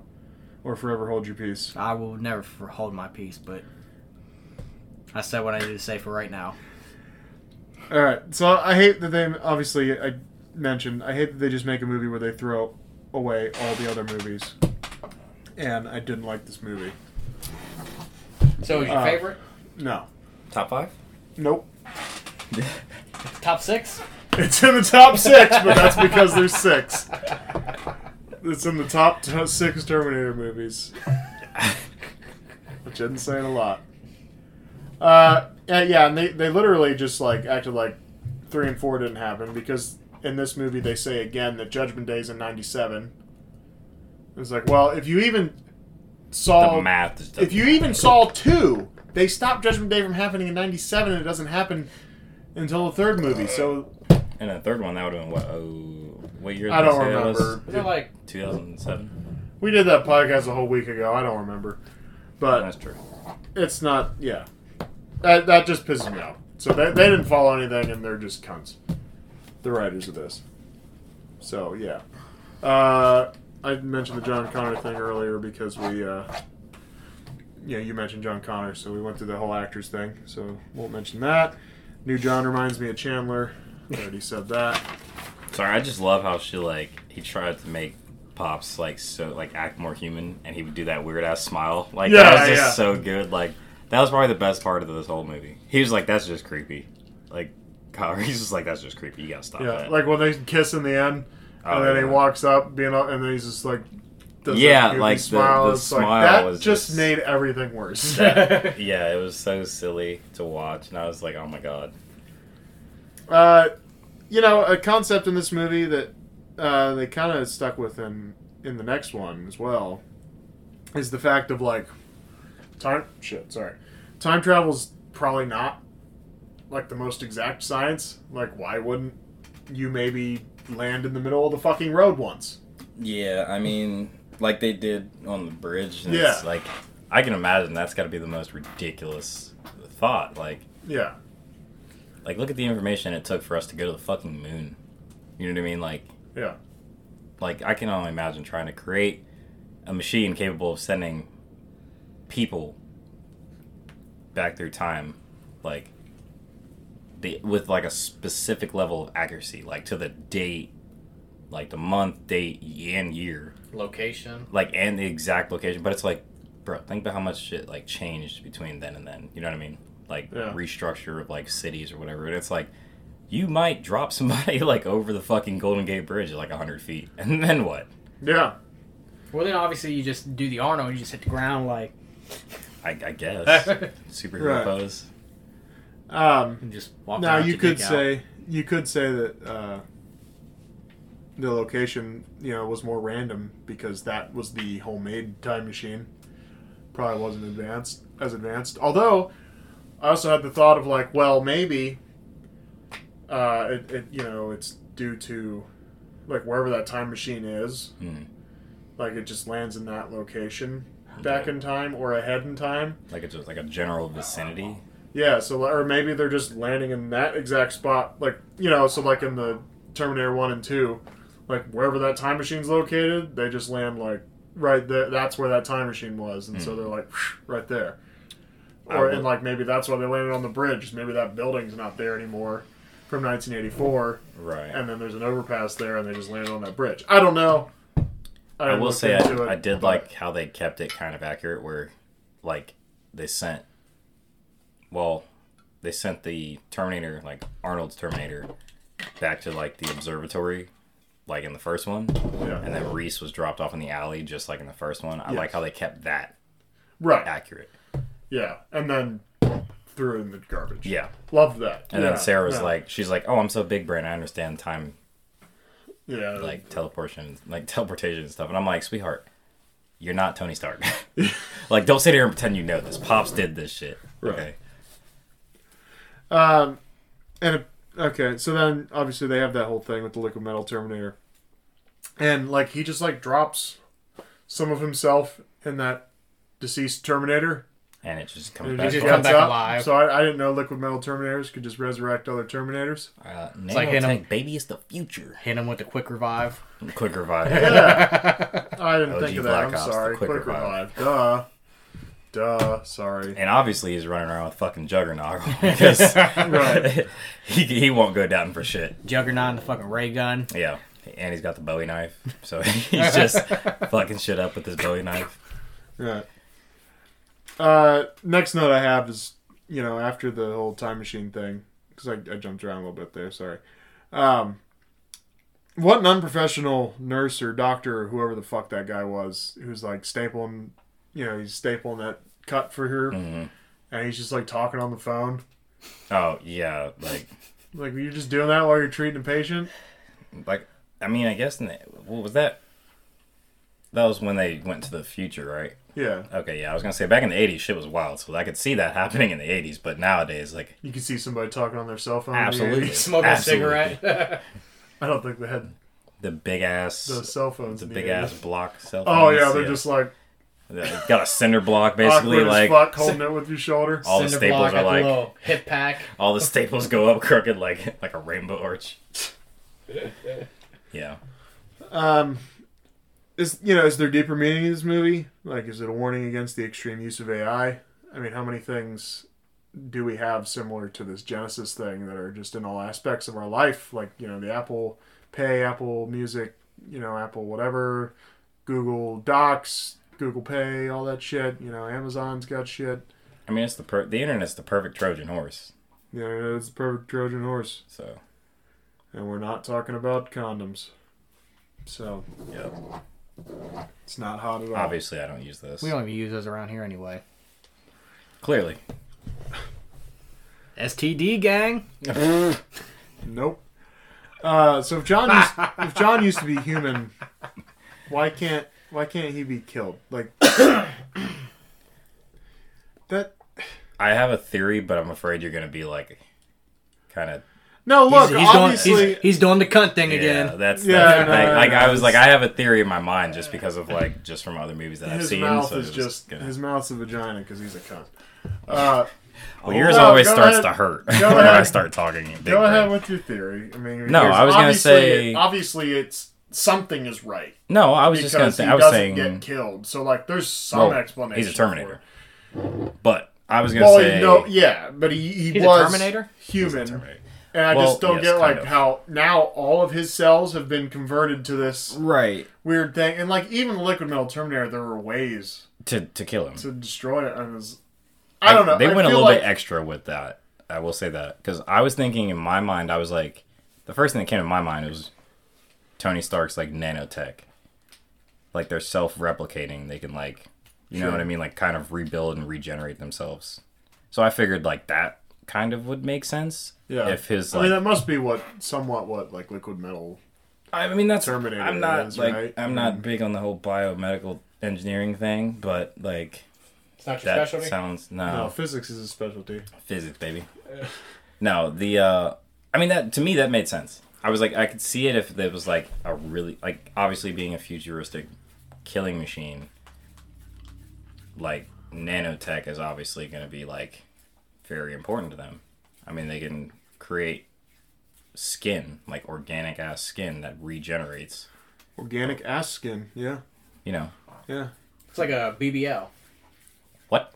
Speaker 1: or forever hold your peace.
Speaker 2: I will never hold my peace, but I said what I need to say for right now.
Speaker 1: All right, so I hate that they obviously I mentioned I hate that they just make a movie where they throw away all the other movies, and I didn't like this movie.
Speaker 2: So, is your
Speaker 1: Uh,
Speaker 2: favorite?
Speaker 1: No,
Speaker 3: top five
Speaker 1: nope.
Speaker 2: Top six?
Speaker 1: It's in the top six, but that's because there's six. It's in the top t- six Terminator movies, which isn't saying a lot. Uh, and yeah, and they, they literally just like acted like three and four didn't happen because in this movie they say again that Judgment Day's in '97. It's like, well, if you even saw
Speaker 3: the math
Speaker 1: if you even saw two, they stopped Judgment Day from happening in '97, and it doesn't happen until the third movie. So
Speaker 3: and the third one that would have been what oh what year
Speaker 1: I don't
Speaker 3: say that was?
Speaker 1: remember.
Speaker 2: Is it like
Speaker 3: 2007
Speaker 1: We did that podcast a whole week ago. I don't remember, but
Speaker 3: that's true
Speaker 1: it's not. Yeah, that that just pisses me off. So they, they didn't follow anything, and they're just cunts. The writers of this. So yeah, uh, I mentioned the John Connor thing earlier because we, uh, yeah, you mentioned John Connor, so we went through the whole actors thing. So won't mention that. New John reminds me of Chandler. I already said that.
Speaker 3: Sorry, I just love how she like he tried to make pops like so like act more human, and he would do that weird ass smile. Like
Speaker 1: Yeah,
Speaker 3: that was just
Speaker 1: yeah.
Speaker 3: so good. Like that was probably the best part of this whole movie. He was like, "That's just creepy." Like, he's just like, "That's just creepy. You gotta stop
Speaker 1: Yeah,
Speaker 3: that."
Speaker 1: like when they kiss in the end,
Speaker 3: Oh,
Speaker 1: and then he walks up, being all, and then he's just like,
Speaker 3: Yeah, like the-
Speaker 1: smile.
Speaker 3: the
Speaker 1: It's like, that
Speaker 3: was
Speaker 1: just
Speaker 3: just-
Speaker 1: made everything worse.
Speaker 3: That- yeah, it was so silly to watch, and I was like, "Oh my god."
Speaker 1: uh, you know, a concept in this movie that uh, they kind of stuck with in in the next one as well is the fact of like time shit. Sorry, time travel's probably not like the most exact science. Like, why wouldn't you maybe land in the middle of the fucking road once?
Speaker 3: Yeah, I mean, like they did on the bridge. And
Speaker 1: Yeah.
Speaker 3: It's like I can imagine that's got to be the most ridiculous thought. Like,
Speaker 1: Yeah,
Speaker 3: like look at the information it took for us to go to the fucking moon. You know what I mean? Like,
Speaker 1: yeah,
Speaker 3: like I can only imagine trying to create a machine capable of sending people back through time, like the with like a specific level of accuracy, like to the date, like the month, date, and year,
Speaker 2: Location.
Speaker 3: like and the exact location. But it's like, bro, think about how much shit like changed between then and then. You know what I mean? Like
Speaker 1: Yeah.
Speaker 3: restructure of like cities or whatever. And it's like. You might drop somebody like over the fucking Golden Gate Bridge at like hundred feet, and then what?
Speaker 1: yeah.
Speaker 2: Well, then obviously you just do the Arnold. And you just hit the ground like
Speaker 3: I, I guess superhero
Speaker 1: Right.
Speaker 3: pose.
Speaker 1: Um,
Speaker 2: and just walk.
Speaker 1: now you could
Speaker 2: dick out.
Speaker 1: say you could say that uh, the location you know was more random because that was the homemade time machine probably wasn't advanced as advanced. Although I also had the thought of like, well, maybe uh, it, it you know it's due to like wherever that time machine is,
Speaker 3: Hmm.
Speaker 1: like it just lands in that location back in time or ahead in time.
Speaker 3: Like it's just like a general vicinity.
Speaker 1: Yeah, so or maybe they're just landing in that exact spot, like you know, so like in the Terminator One and Two, like wherever that time machine's located, they just land like right there. That's where that time machine was, and so hmm. they're like right there. Or and like maybe that's why they landed on the bridge. Maybe that building's not there anymore from 1984,
Speaker 3: Right.
Speaker 1: and then there's an overpass there, and they just landed on that bridge. I don't know.
Speaker 3: I
Speaker 1: didn't
Speaker 3: will say I, I did like how they kept it kind of accurate where like they sent well they sent the Terminator like Arnold's Terminator back to like the observatory like in the first one
Speaker 1: Yeah.
Speaker 3: and then Reese was dropped off in the alley just like in the first one. I
Speaker 1: Yes.
Speaker 3: like how they kept that
Speaker 1: right.
Speaker 3: accurate.
Speaker 1: Yeah, and then threw it in the garbage.
Speaker 3: Yeah.
Speaker 1: Loved that.
Speaker 3: And
Speaker 1: Yeah,
Speaker 3: then Sarah was
Speaker 1: yeah.
Speaker 3: like she's like, "Oh, I'm so big brain. I understand time
Speaker 1: yeah,
Speaker 3: like teleportation, like teleportation and stuff." And I'm like, "Sweetheart, you're not Tony Stark. like don't sit here and pretend you know this. Pops did this shit."
Speaker 1: Right.
Speaker 3: Okay.
Speaker 1: Um, and okay, so then obviously they have that whole thing with the liquid metal Terminator, and like he just like drops some of himself in that deceased Terminator,
Speaker 3: and it just comes
Speaker 1: it
Speaker 3: back.
Speaker 1: just
Speaker 2: just
Speaker 3: to
Speaker 2: come
Speaker 1: gets
Speaker 2: back
Speaker 1: up.
Speaker 2: alive.
Speaker 1: So I, I didn't know liquid metal Terminators could just resurrect other Terminators.
Speaker 3: Uh,
Speaker 2: like hitting
Speaker 3: nanotech, baby, is the future.
Speaker 2: Hit him with the quick revive.
Speaker 3: Quick revive.
Speaker 1: Yeah, I didn't
Speaker 3: OG
Speaker 1: think of that.
Speaker 3: Black
Speaker 1: I'm
Speaker 3: Ops,
Speaker 1: sorry.
Speaker 3: quick
Speaker 1: Quick,
Speaker 3: revive.
Speaker 1: revive. Duh. Duh. Sorry.
Speaker 3: and obviously, he's running around with fucking Juggernaut because
Speaker 1: Right.
Speaker 3: he, he won't go down for shit.
Speaker 2: Juggernaut and the fucking ray gun.
Speaker 3: Yeah, and he's got the Bowie knife, so he's just fucking shit up with his Bowie knife.
Speaker 1: Right. Uh, next note I have is, you know, after the whole time machine thing, because I, I jumped around a little bit there, sorry. Um, what an unprofessional nurse or doctor or whoever the fuck that guy was, who's like stapling, you know, he's stapling that cut for her,
Speaker 3: hmm
Speaker 1: and he's just like talking on the phone.
Speaker 3: Oh yeah, like
Speaker 1: Like, you're just doing that while you're treating a patient?
Speaker 3: like I mean, I guess the, what was that? That was when they went to the future, right?
Speaker 1: Yeah.
Speaker 3: Okay, yeah, I was gonna say back in the '80s, shit was wild, so I could see that happening in the '80s. But nowadays, like,
Speaker 1: You can see somebody talking on their cell phone. in the
Speaker 3: Absolutely.
Speaker 2: Smoking
Speaker 3: Absolutely.
Speaker 2: a cigarette.
Speaker 1: I don't think they had
Speaker 3: the big ass,
Speaker 1: those cell phones.
Speaker 3: the
Speaker 1: in
Speaker 3: big
Speaker 1: 80s.
Speaker 3: ass block cell.
Speaker 1: Phone.
Speaker 3: Oh,
Speaker 1: yeah, they're just like
Speaker 3: They got a cinder block basically,
Speaker 1: awkward
Speaker 3: like
Speaker 1: as fuck, holding it with your shoulder.
Speaker 3: all the
Speaker 2: Cinder
Speaker 3: staples
Speaker 2: block
Speaker 3: are
Speaker 2: at the
Speaker 3: like
Speaker 2: little hip pack.
Speaker 3: all the staples go up crooked like like a rainbow arch. Yeah,
Speaker 1: Um, is you know is there deeper meaning in this movie? Like, is it a warning against the extreme use of AI? I mean, how many things do we have similar to this Genisys thing that are just in all aspects of our life? Like, you know, the Apple Pay, Apple Music, you know, Apple whatever, Google Docs, Google Pay, all that shit. You know, Amazon's got shit.
Speaker 3: I mean it's the per- the internet's the perfect Trojan horse.
Speaker 1: Yeah, it's the perfect Trojan horse,
Speaker 3: So
Speaker 1: and we're not talking about condoms. So
Speaker 3: yeah,
Speaker 1: it's not hot at all.
Speaker 3: obviously I don't use this.
Speaker 2: We don't even use those around here anyway.
Speaker 3: Clearly,
Speaker 2: STD gang.
Speaker 1: Nope. Uh, so if John used, if John used to be human, why can't why can't he be killed? Like that.
Speaker 3: I have a theory, but I'm afraid you're gonna be like kind of
Speaker 1: No, look.
Speaker 2: he's, he's doing,
Speaker 1: obviously,
Speaker 2: he's, he's doing the cunt thing
Speaker 3: yeah.
Speaker 2: again.
Speaker 3: That's
Speaker 1: Yeah,
Speaker 3: that's the
Speaker 1: no,
Speaker 3: thing.
Speaker 1: no,
Speaker 3: like
Speaker 1: no,
Speaker 3: I was like I have a theory in my mind just because of like just from other movies that I've
Speaker 1: his
Speaker 3: seen.
Speaker 1: mouth
Speaker 3: so
Speaker 1: is just
Speaker 3: gonna-
Speaker 1: his mouth's a vagina because he's a cunt. Uh,
Speaker 3: Well, yours
Speaker 1: No,
Speaker 3: always starts
Speaker 1: ahead.
Speaker 3: to hurt when I start talking. Big
Speaker 1: go ahead
Speaker 3: brain.
Speaker 1: with your theory. I mean,
Speaker 3: No, I was gonna
Speaker 1: obviously
Speaker 3: say-
Speaker 1: it- obviously it's something is right
Speaker 3: No, I was just gonna say. I was saying
Speaker 1: get killed. So like, there's some
Speaker 3: well,
Speaker 1: explanation.
Speaker 3: he's a Terminator, but I was gonna
Speaker 1: Well,
Speaker 3: say
Speaker 1: no, yeah, but he, he
Speaker 2: He's a
Speaker 1: was
Speaker 2: Terminator?
Speaker 1: human. And I
Speaker 3: Well,
Speaker 1: just don't
Speaker 3: yes,
Speaker 1: get like
Speaker 3: of.
Speaker 1: how now all of his cells have been converted to this
Speaker 3: right
Speaker 1: weird thing, and like even the liquid metal Terminator, there were ways
Speaker 3: to to kill him.
Speaker 1: to destroy it. It was, I don't know.
Speaker 3: They
Speaker 1: I
Speaker 3: went a little
Speaker 1: like,
Speaker 3: bit extra with that. I will say that because I was thinking in my mind, I was like, the first thing that came to my mind was Tony Stark's like nanotech, like they're self-replicating. They can like, you know what I mean, like kind of rebuild and regenerate themselves. So I figured like that kind of would make sense.
Speaker 1: Yeah.
Speaker 3: If his
Speaker 1: I mean, that must be what somewhat what like liquid metal.
Speaker 3: I mean that's
Speaker 1: Terminator
Speaker 3: I'm not
Speaker 1: is,
Speaker 3: like
Speaker 1: right?
Speaker 3: I'm
Speaker 1: I
Speaker 3: not
Speaker 1: mean-
Speaker 3: big on the whole biomedical engineering thing, but like
Speaker 2: It's not your
Speaker 3: That
Speaker 2: specialty.
Speaker 3: sounds no,
Speaker 1: No, physics is a specialty.
Speaker 3: physics, baby. No, the uh I mean that to me that made sense. I was like I could see it if it was like a really like obviously being a futuristic killing machine like nanotech is obviously going to be like very important to them. I mean they can create skin, like organic ass skin that regenerates,
Speaker 1: Organic ass skin. Yeah,
Speaker 3: you know.
Speaker 1: yeah.
Speaker 2: It's like a BBL,
Speaker 3: What?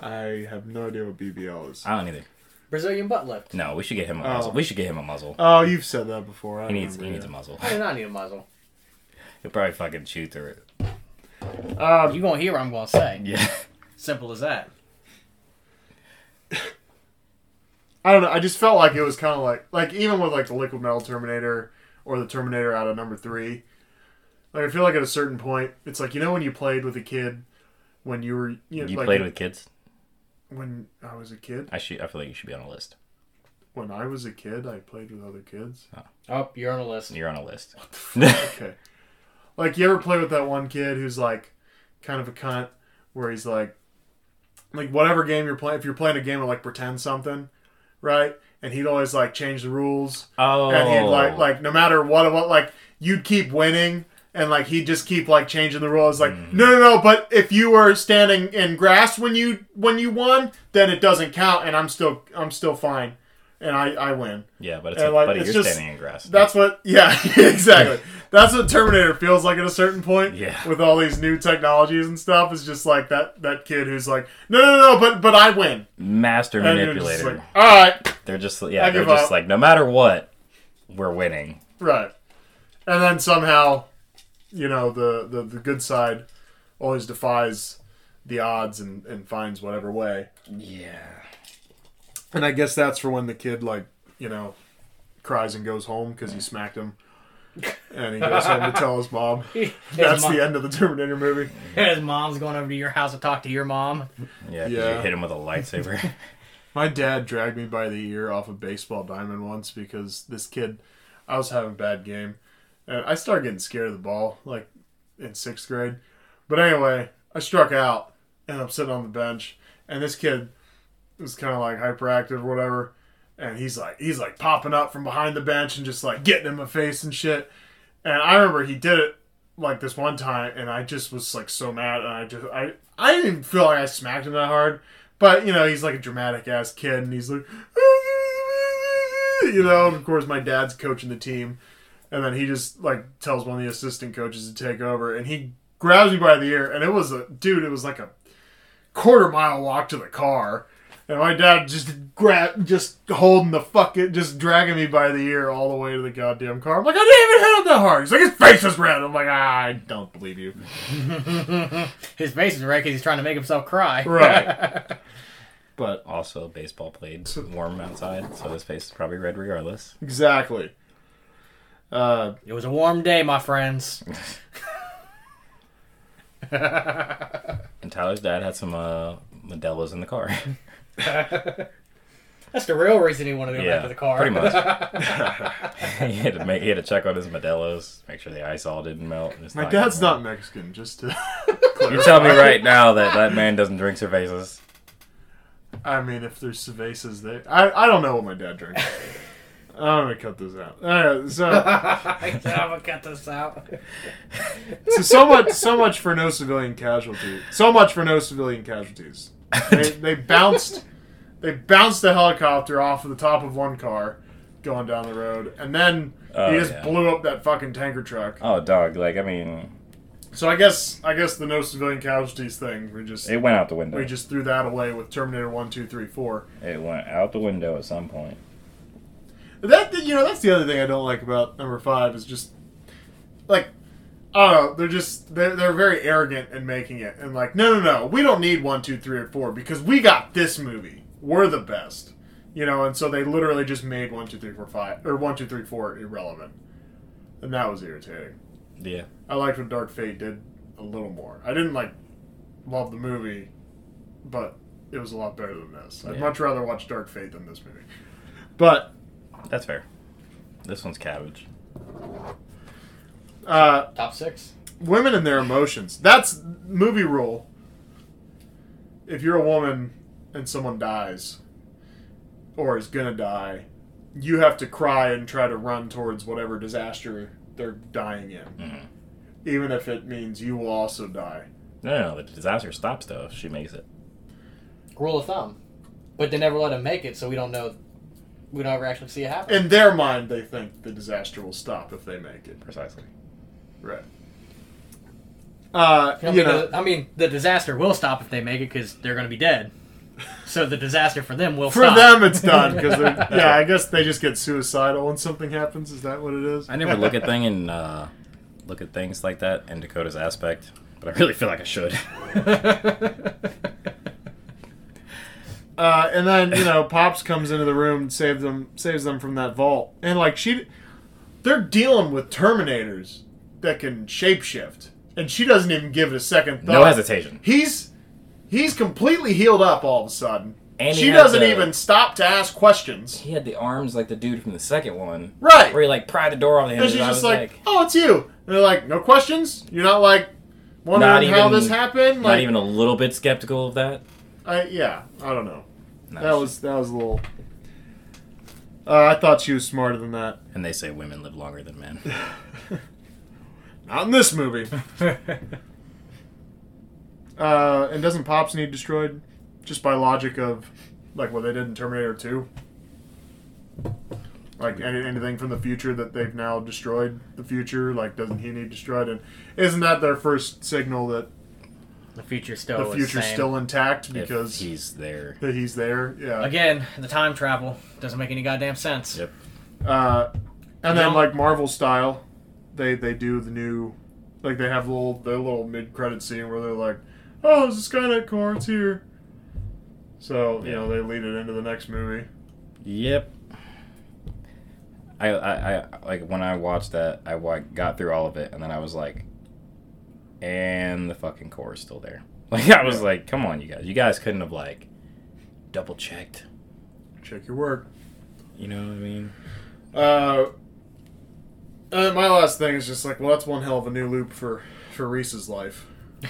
Speaker 1: I have no idea what BBL is.
Speaker 3: I don't either.
Speaker 2: Brazilian butt lift.
Speaker 3: No, we should get him a
Speaker 1: Oh.
Speaker 3: muzzle. We should get him a muzzle.
Speaker 1: Oh, you've said that before. I
Speaker 3: He needs he
Speaker 1: remember,
Speaker 3: needs a muzzle.
Speaker 2: I do not need a muzzle.
Speaker 3: He'll probably fucking chew through it.
Speaker 1: Um,
Speaker 2: You gonna hear what I'm gonna say?
Speaker 3: Yeah.
Speaker 2: Simple as that.
Speaker 1: I don't know. I just felt like it was kind of like like even with like the Liquid Metal Terminator or the Terminator out of number three. Like I feel like at a certain point, it's like you know when you played with a kid when you were you, know,
Speaker 3: You
Speaker 1: like,
Speaker 3: played with kids?
Speaker 1: when I was a kid.
Speaker 3: I should. I feel like you should be on a list.
Speaker 1: When I was a kid, I played with other kids.
Speaker 2: Oh, oh you're on a list.
Speaker 3: You're on a list.
Speaker 1: Okay. like you ever play with that one kid who's like kind of a cunt where he's like like whatever game you're playing if you're playing a game of like pretend something, right? And he'd always like change the rules
Speaker 3: oh.
Speaker 1: and he'd like like no matter what what like you'd keep winning and like he'd just keep like changing the rules like
Speaker 3: Mm.
Speaker 1: no no no but if you were standing in grass when you when you won then it doesn't count and I'm still I'm still fine and I I win
Speaker 3: Yeah, but it's
Speaker 1: and,
Speaker 3: like, buddy,
Speaker 1: it's
Speaker 3: you're
Speaker 1: just-
Speaker 3: standing in grass.
Speaker 1: that's what yeah exactly that's what Terminator feels like at a certain point
Speaker 3: Yeah.
Speaker 1: with all these new technologies and stuff it's just like that that kid who's like no no no but but I win
Speaker 3: Master
Speaker 1: and
Speaker 3: manipulator.
Speaker 1: like all right
Speaker 3: they're just yeah,
Speaker 1: I
Speaker 3: they're just
Speaker 1: up.
Speaker 3: like no matter what, we're winning.
Speaker 1: Right. And then somehow, you know, the, the, the good side always defies the odds and, and finds whatever way.
Speaker 3: Yeah.
Speaker 1: And I guess that's for when the kid, like, you know, cries and goes home because he smacked him. And he goes home to tell his mom.
Speaker 2: His,
Speaker 1: That's
Speaker 2: mom-
Speaker 1: the end of the Terminator movie.
Speaker 2: his mom's going over to your house to talk to your mom.
Speaker 3: Yeah, 'cause
Speaker 1: Yeah.
Speaker 3: you hit him with a lightsaber.
Speaker 1: My dad dragged me by the ear off a baseball diamond once because this kid, I was having a bad game, and I started getting scared of the ball like in sixth grade. But anyway, I struck out, and I'm sitting on the bench, and this kid was kind of like hyperactive or whatever, and he's like he's like popping up from behind the bench and just like getting in my face and shit. And I remember he did it like this one time, and I just was like so mad, and I just I I didn't even feel like I smacked him that hard. But you know, he's like a dramatic ass kid, and he's like, you know. Of course, my dad's coaching the team, and then he just like tells one of the assistant coaches to take over, and he grabs me by the ear, and it was a dude. It was like a quarter mile walk to the car, and my dad just grab, just holding the fucking, just dragging me by the ear all the way to the goddamn car. I'm like, I didn't even hit him that hard. He's like, his face is red. I'm like, ah, I don't believe you.
Speaker 2: His face is red because he's trying to make himself cry.
Speaker 1: Right. But
Speaker 3: also, baseball played warm outside, so his face is probably red regardless.
Speaker 1: exactly. Uh,
Speaker 2: It was a warm day, my friends.
Speaker 3: And Tyler's dad had some uh, Modelo's in the car.
Speaker 2: That's the real reason he wanted to go back
Speaker 3: yeah,
Speaker 2: to the car.
Speaker 3: pretty much. he had to make he had to check on his Modelo's, make sure the ice all didn't melt.
Speaker 1: My
Speaker 3: not
Speaker 1: dad's
Speaker 3: gonna-
Speaker 1: not Mexican, just to.
Speaker 3: You tell me right now that that man doesn't drink cervezas.
Speaker 1: I mean, if there's cervezas there, I I don't know what my dad drinks. I'm gonna cut this out. Alright, so
Speaker 2: I'm gonna cut this out.
Speaker 1: so so much so much for no civilian casualties. So much for no civilian casualties. They they bounced they bounced the helicopter off of the top of one car going down the road, and then
Speaker 3: Oh,
Speaker 1: he just
Speaker 3: yeah.
Speaker 1: blew up that fucking tanker truck.
Speaker 3: Oh, dog! Like I mean,
Speaker 1: So I guess I guess the no civilian casualties thing we just
Speaker 3: it went out the window.
Speaker 1: we just threw that away with Terminator one two three four.
Speaker 3: It went out the window at some point.
Speaker 1: That you know that's the other thing I don't like about number five is just like I don't know they're just they're they're very arrogant in making it and like no no no we don't need one two three or four because we got this movie we're the best you know and so they literally just made one two three four five or one two three four irrelevant and that was irritating.
Speaker 3: Yeah.
Speaker 1: I liked what Dark Fate did a little more. I didn't like love the movie, but it was a lot better than this. I'd
Speaker 3: Yeah.
Speaker 1: much rather watch Dark Fate than this movie. But
Speaker 3: That's fair. This one's cabbage.
Speaker 1: Uh,
Speaker 2: Top six.
Speaker 1: women and their emotions. That's movie rule. if you're a woman and someone dies or is gonna die, you have to cry and try to run towards whatever disaster they're dying in,
Speaker 3: Mhm.
Speaker 1: even if it means you will also die.
Speaker 3: No, no, no, the disaster stops though if she makes it.
Speaker 2: Rule of thumb. But they never let him make it, so we don't know. We don't ever actually see it happen.
Speaker 1: In their mind, they think the disaster will stop if they make it.
Speaker 3: Precisely.
Speaker 1: Right. Uh,
Speaker 2: I
Speaker 1: you
Speaker 2: mean,
Speaker 1: know,
Speaker 2: the, I mean, the disaster will stop if they make it because they're going to be dead. So the disaster for them will
Speaker 1: for
Speaker 2: stop.
Speaker 1: them it's done because yeah, I guess they just get suicidal when something happens. Is that what it is?
Speaker 3: I never look at thing and uh, look at things like that in Dakota's aspect, but I really feel like I should.
Speaker 1: Uh, and then you know, Pops comes into the room and saves them, saves them from that vault. And like she, they're dealing with Terminators that can shapeshift, and she doesn't even give it a second thought.
Speaker 3: no hesitation.
Speaker 1: He's he's completely healed up all of a sudden.
Speaker 3: And
Speaker 1: she doesn't
Speaker 3: the-
Speaker 1: even stop to ask questions.
Speaker 3: He had the arms like the dude from the second one,
Speaker 1: Right.
Speaker 3: where he like pried the door off the
Speaker 1: And she's just like,
Speaker 3: like,
Speaker 1: "Oh, it's you." And they're like, "No questions. You're not like wondering
Speaker 3: Not
Speaker 1: how this happened."
Speaker 3: not even a little bit skeptical of that.
Speaker 1: I yeah, I don't know.
Speaker 3: No,
Speaker 1: That was that was a little. Uh, I thought she was smarter than that.
Speaker 3: And they say women live longer than men.
Speaker 1: Not in this movie. Uh, and doesn't Pops need destroyed just by logic of like what they did in Terminator Two? Like any, anything from the future that they've now destroyed the future, like doesn't he need destroyed? And isn't that their first signal that
Speaker 2: the future's still
Speaker 1: the
Speaker 2: the
Speaker 1: future's
Speaker 2: same.
Speaker 1: still intact
Speaker 3: if
Speaker 1: because
Speaker 3: he's there.
Speaker 1: that he's there? Yeah.
Speaker 2: Again, the time travel doesn't make any goddamn sense.
Speaker 3: Yep.
Speaker 1: Uh, and then
Speaker 2: No.
Speaker 1: like Marvel style, they they do the new, like they have little their little mid credit scene where they're like, "Oh, it's the Skynet core, it's here." So you know they lead it into the next movie.
Speaker 3: Yep. I, I, I like when I watched that, I got through all of it, and then I was like, and the fucking core is still there. Like I was
Speaker 1: Yeah.
Speaker 3: like, come on, you guys, you guys couldn't have like double checked.
Speaker 1: Check your work.
Speaker 3: You know what I mean?
Speaker 1: Uh, and my last thing is just like, well, that's one hell of a new loop for for Reese's life.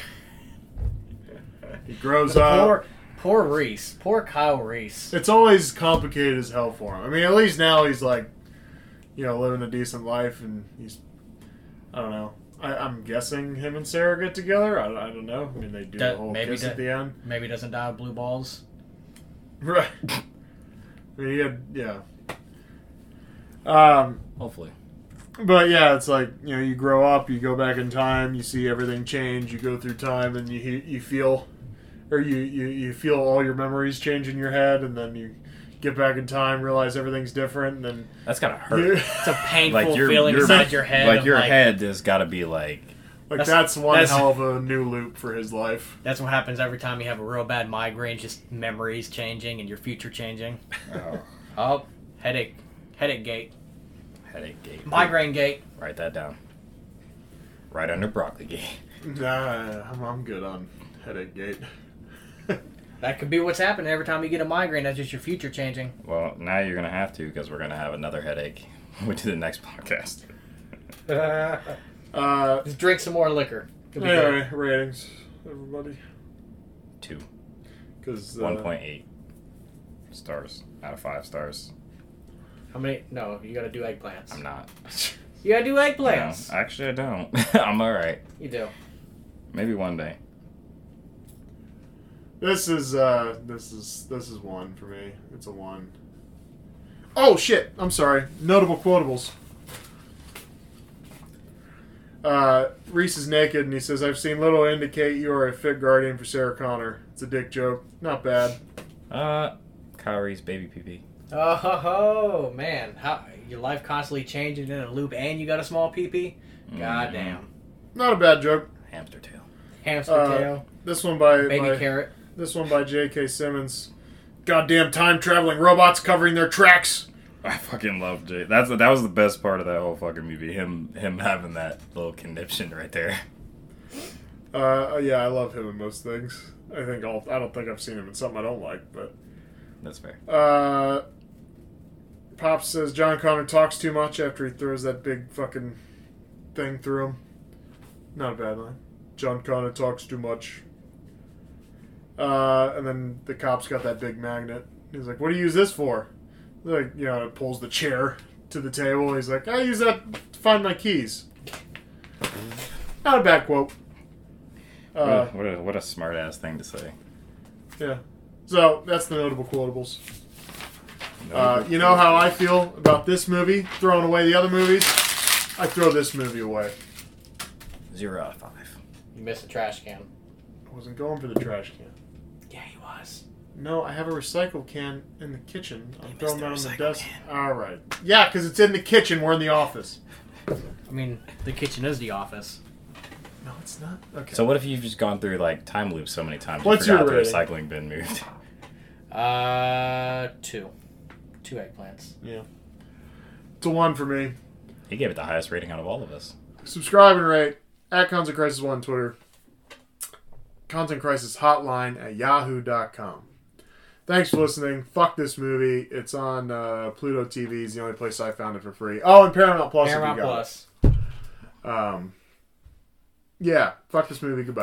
Speaker 1: He grows up.
Speaker 2: Poor, poor Reese. Poor Kyle Reese.
Speaker 1: It's always complicated as hell for him. I mean, at least now he's like, you know, living a decent life, and he's, I don't know. I, I'm guessing him and Sarah get together. I, I don't know. I mean, they do
Speaker 2: Do-
Speaker 1: the whole
Speaker 2: maybe
Speaker 1: kiss
Speaker 2: do-
Speaker 1: at the end,
Speaker 2: Maybe doesn't die of blue balls.
Speaker 1: right? I mean, he had, yeah. Um,
Speaker 3: Hopefully.
Speaker 1: But yeah, it's like you know, you grow up, you go back in time, you see everything change, you go through time, and you you feel, or you you, you feel all your memories change in your head, and then you get back in time, realize everything's different, and then
Speaker 3: That's gotta hurt.
Speaker 1: you,
Speaker 2: It's a painful
Speaker 3: Like your,
Speaker 2: feeling
Speaker 3: your
Speaker 2: inside your head.
Speaker 3: Like your
Speaker 2: like,
Speaker 3: head has got to be like,
Speaker 1: like
Speaker 2: That's-
Speaker 1: that's, one
Speaker 2: that's-
Speaker 1: hell of a new loop for his life.
Speaker 2: That's what happens every time you have a real bad migraine. Just memories changing and your future changing. Oh, headache, headache gate,
Speaker 3: headache gate.
Speaker 2: migraine gate.
Speaker 3: Write that down. Right under broccoli gate.
Speaker 1: Nah, I'm, I'm good on headache gate.
Speaker 2: That could be what's happening every time you get a migraine. That's just your future changing.
Speaker 3: Well, now you're gonna have to because we're gonna have another headache. when We do the next podcast.
Speaker 1: Uh,
Speaker 2: Just drink some more liquor. You'll be good.
Speaker 1: anyway, ratings, everybody,
Speaker 3: Two.
Speaker 1: because
Speaker 3: One point eight stars out of five stars.
Speaker 2: How many? No, you gotta do eggplants.
Speaker 3: I'm not.
Speaker 2: You gotta do
Speaker 3: No,
Speaker 2: eggplants.
Speaker 3: actually, I don't. I'm all right.
Speaker 2: You do.
Speaker 3: Maybe one day.
Speaker 1: This is uh this is this is one for me. It's a one. Oh shit! I'm sorry. Notable quotables. Uh, Reese is naked and he says, "I've seen little indicate you are a fit guardian for Sarah Connor." It's a dick joke. Not bad.
Speaker 3: Uh, Kyrie's baby pee
Speaker 2: Oh ho, ho, man! How your life constantly changing in a loop, and you got a small pee
Speaker 3: Mm-hmm.
Speaker 2: God damn.
Speaker 1: Not a bad joke.
Speaker 3: Hamster tail.
Speaker 2: Hamster
Speaker 1: Uh,
Speaker 2: tail,
Speaker 1: This one by,
Speaker 2: baby
Speaker 1: by
Speaker 2: carrot.
Speaker 1: this one by J.K. Simmons. Goddamn time traveling robots covering their tracks.
Speaker 3: I fucking love Jay. That's that was the best part of that whole fucking movie. Him him having that little conniption right there.
Speaker 1: Uh, yeah, I love him in most things. I think I'll, I don't think I've seen him in something I don't like, but
Speaker 3: That's fair.
Speaker 1: Uh, Pops says John Connor talks too much after he throws that big fucking thing through him. Not a bad line. John Connor talks too much. Uh, and then the cop's got that big magnet. He's like, "What do you use this for?" Like, you know, it pulls the chair to the table. He's like, "I use that to find my keys." Not a bad quote. Uh,
Speaker 3: what, a, what a smart ass thing to say.
Speaker 1: yeah. So that's the notable quotables. Uh, you know how I feel about this movie, throwing away the other movies? I throw this movie away.
Speaker 3: Zero out of five.
Speaker 2: You missed the trash can.
Speaker 1: I wasn't going for the trash can.
Speaker 2: Yeah, he was.
Speaker 1: No, I have a recycle can in the kitchen. I'm
Speaker 3: missed
Speaker 1: throwing
Speaker 3: the
Speaker 1: that on the
Speaker 3: recycle
Speaker 1: desk.
Speaker 3: can.
Speaker 1: All right. Yeah, because it's in the kitchen. We're in the office.
Speaker 2: I mean, the kitchen is the office.
Speaker 1: No, it's not. Okay.
Speaker 3: So what if you've just gone through like time loops so many times
Speaker 1: What's
Speaker 3: you forgot
Speaker 1: your
Speaker 3: the
Speaker 1: rating?
Speaker 3: recycling bin moved?
Speaker 2: Uh, two. Two eggplants.
Speaker 1: yeah. It's a one for me.
Speaker 3: He gave it the highest rating out of all of us.
Speaker 1: Subscribe and rate at Content Crisis One Twitter. Content Crisis Hotline at Yahoo.com. Thanks for listening. Fuck this movie. It's on uh, Pluto TV. Is the only place I found it for free. Oh, and Paramount Plus. if you
Speaker 2: Paramount
Speaker 1: got
Speaker 2: Plus.
Speaker 1: it. Um. Yeah. Fuck this movie. Goodbye.